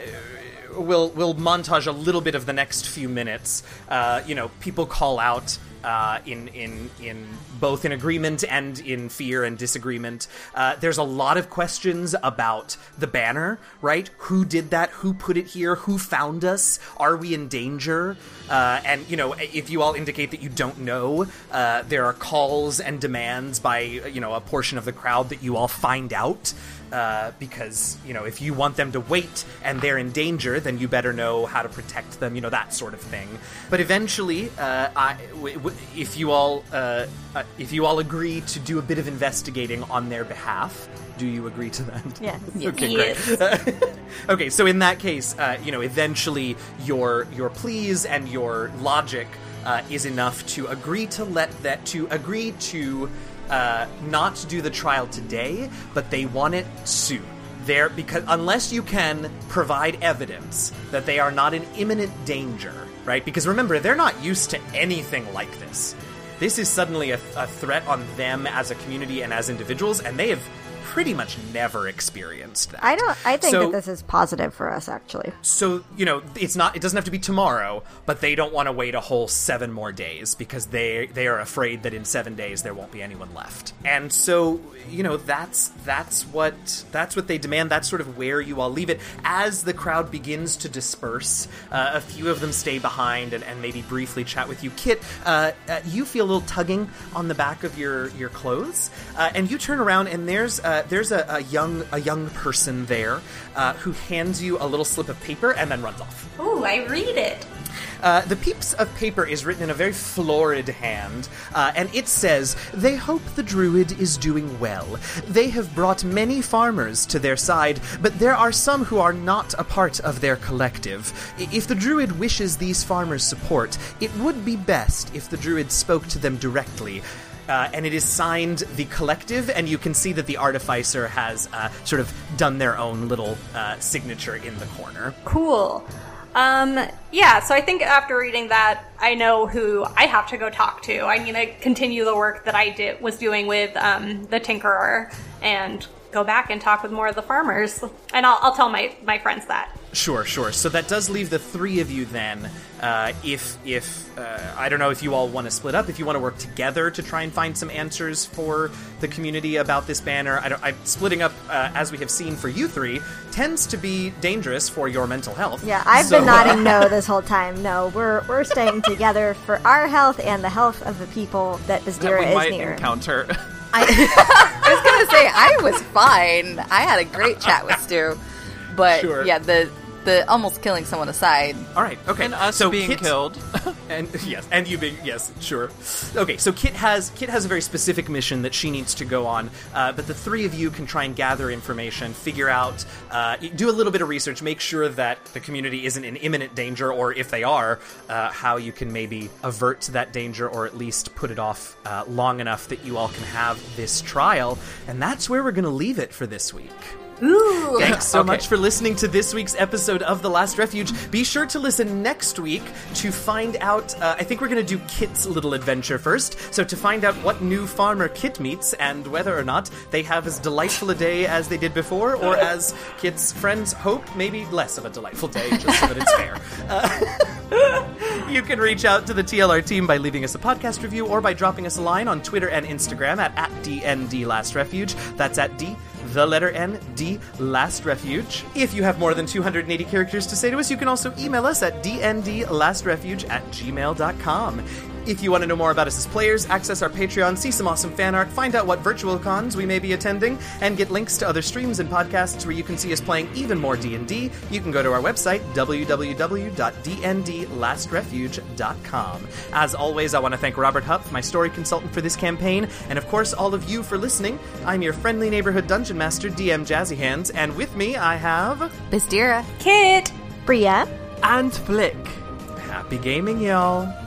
Speaker 1: We'll, we'll montage a little bit of the next few minutes. Uh, you know, people call out uh, in in in both in agreement and in fear and disagreement. Uh, there's a lot of questions about the banner, right? Who did that? Who put it here? Who found us? Are we in danger? Uh, and you know, if you all indicate that you don't know, uh, there are calls and demands by you know a portion of the crowd that you all find out. Uh, because you know if you want them to wait and they're in danger, then you better know how to protect them. You know that sort of thing. But eventually, uh, I, w- w- if you all uh, uh, if you all agree to do a bit of investigating on their behalf, do you agree to that?
Speaker 3: Yes.
Speaker 1: Okay,
Speaker 5: Yes.
Speaker 1: great. okay, so in that case, uh, you know, eventually your your pleas and your logic uh, is enough to agree to let that to agree to uh, not do the trial today, but they want it soon. There, because unless you can provide evidence that they are not in imminent danger, right? Because remember, they're not used to anything like this. This is suddenly a, a threat on them as a community and as individuals, and they have pretty much never experienced that.
Speaker 3: I don't. I think
Speaker 1: So-
Speaker 3: that this is positive for us, actually.
Speaker 1: so you know it's not it doesn't have to be tomorrow but they don't want to wait a whole seven more days because they they are afraid that in seven days there won't be anyone left and so you know that's that's what that's what they demand that's sort of where you all leave it as the crowd begins to disperse uh, a few of them stay behind and, and maybe briefly chat with you kit uh, uh, you feel a little tugging on the back of your your clothes uh, and you turn around and there's uh, there's a, a young a young person there uh, who hands you a little slip of paper and then runs off.
Speaker 5: Oh, I read it.
Speaker 1: Uh, the peeps of paper is written in a very florid hand, uh, and it says, They hope the druid is doing well. They have brought many farmers to their side, but there are some who are not a part of their collective. If the druid wishes these farmers support, it would be best if the druid spoke to them directly. Uh, and it is signed the collective, and you can see that the artificer has uh, sort of done their own little uh, signature in the corner.
Speaker 5: Cool. Um, yeah, so I think after reading that, I know who I have to go talk to. I'm gonna continue the work that I did was doing with um, the Tinkerer and go back and talk with more of the farmers. And I'll, I'll tell my, my friends that.
Speaker 1: Sure, sure. So that does leave the three of you then. Uh, if if uh, I don't know if you all want to split up, if you want to work together to try and find some answers for the community about this banner. I don't. I, splitting up, uh, as we have seen for you three, tends to be dangerous for your mental health.
Speaker 3: Yeah, I've
Speaker 1: So,
Speaker 3: been nodding no this whole time. No, we're we're staying together for our health and the health of the people that
Speaker 4: that
Speaker 3: Bizdira
Speaker 4: we
Speaker 3: is
Speaker 4: might
Speaker 3: near.
Speaker 4: encounter.
Speaker 2: I, I was gonna say I was fine. I had a great chat with Stu, but
Speaker 1: Sure.
Speaker 2: yeah, the the almost killing someone aside.
Speaker 1: All right. Okay.
Speaker 4: and us
Speaker 1: so
Speaker 4: being
Speaker 1: Kit-
Speaker 4: killed.
Speaker 1: and yes, and you being yes, sure. Okay, so Kit has Kit has a very specific mission that she needs to go on, uh, but the three of you can try and gather information, figure out, uh, do a little bit of research, make sure that the community isn't in imminent danger, or if they are, uh, how you can maybe avert that danger, or at least put it off uh, long enough that you all can have this trial, and that's where we're going to leave it for this week.
Speaker 2: Ooh,
Speaker 1: Thanks so
Speaker 4: Okay.
Speaker 1: much for listening to this week's episode of The Last Refuge. Be sure to listen next week to find out. Uh, I think we're going to do Kit's little adventure first. So, to find out what new farmer Kit meets and whether or not they have as delightful a day as they did before, or as Kit's friends hope, maybe less of a delightful day, just so that it's fair. Uh, you can reach out to the TLR team by leaving us a podcast review or by dropping us a line on Twitter and Instagram at, at DND Last Refuge. That's at D the letter N, D, Last Refuge. If you have more than 280 characters to say to us, you can also email us at dndlastrefuge at gmail.com. If you want to know more about us as players, access our Patreon, see some awesome fan art, find out what virtual cons we may be attending, and get links to other streams and podcasts where you can see us playing even more D&D, you can go to our website, www.dndlastrefuge.com. As always, I want to thank Robert Hupp, my story consultant for this campaign, and of course all of you for listening. I'm your friendly neighborhood dungeon master, DM Jazzy Hands, and with me I have...
Speaker 2: Bizdira.
Speaker 5: Kit!
Speaker 3: Bria,
Speaker 4: and Flick.
Speaker 1: Happy gaming, y'all!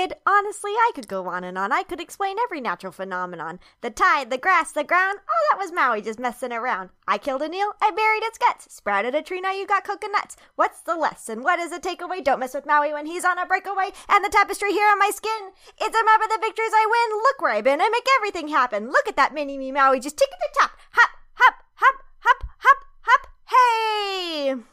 Speaker 3: kid, honestly, I could go on and on. I could explain every natural phenomenon. The tide, the grass, the ground. Oh, that was Maui just messing around. I killed an eel, I buried its guts. Sprouted a tree, now you got coconuts. What's the lesson? What is the takeaway? Don't mess with Maui when he's on a breakaway. And the tapestry here on my skin. It's a map of the victories I win. Look where I've been. I make everything happen. Look at that mini me Maui just tick the top. Hop, hop, hop, hop, hop, hop. Hey!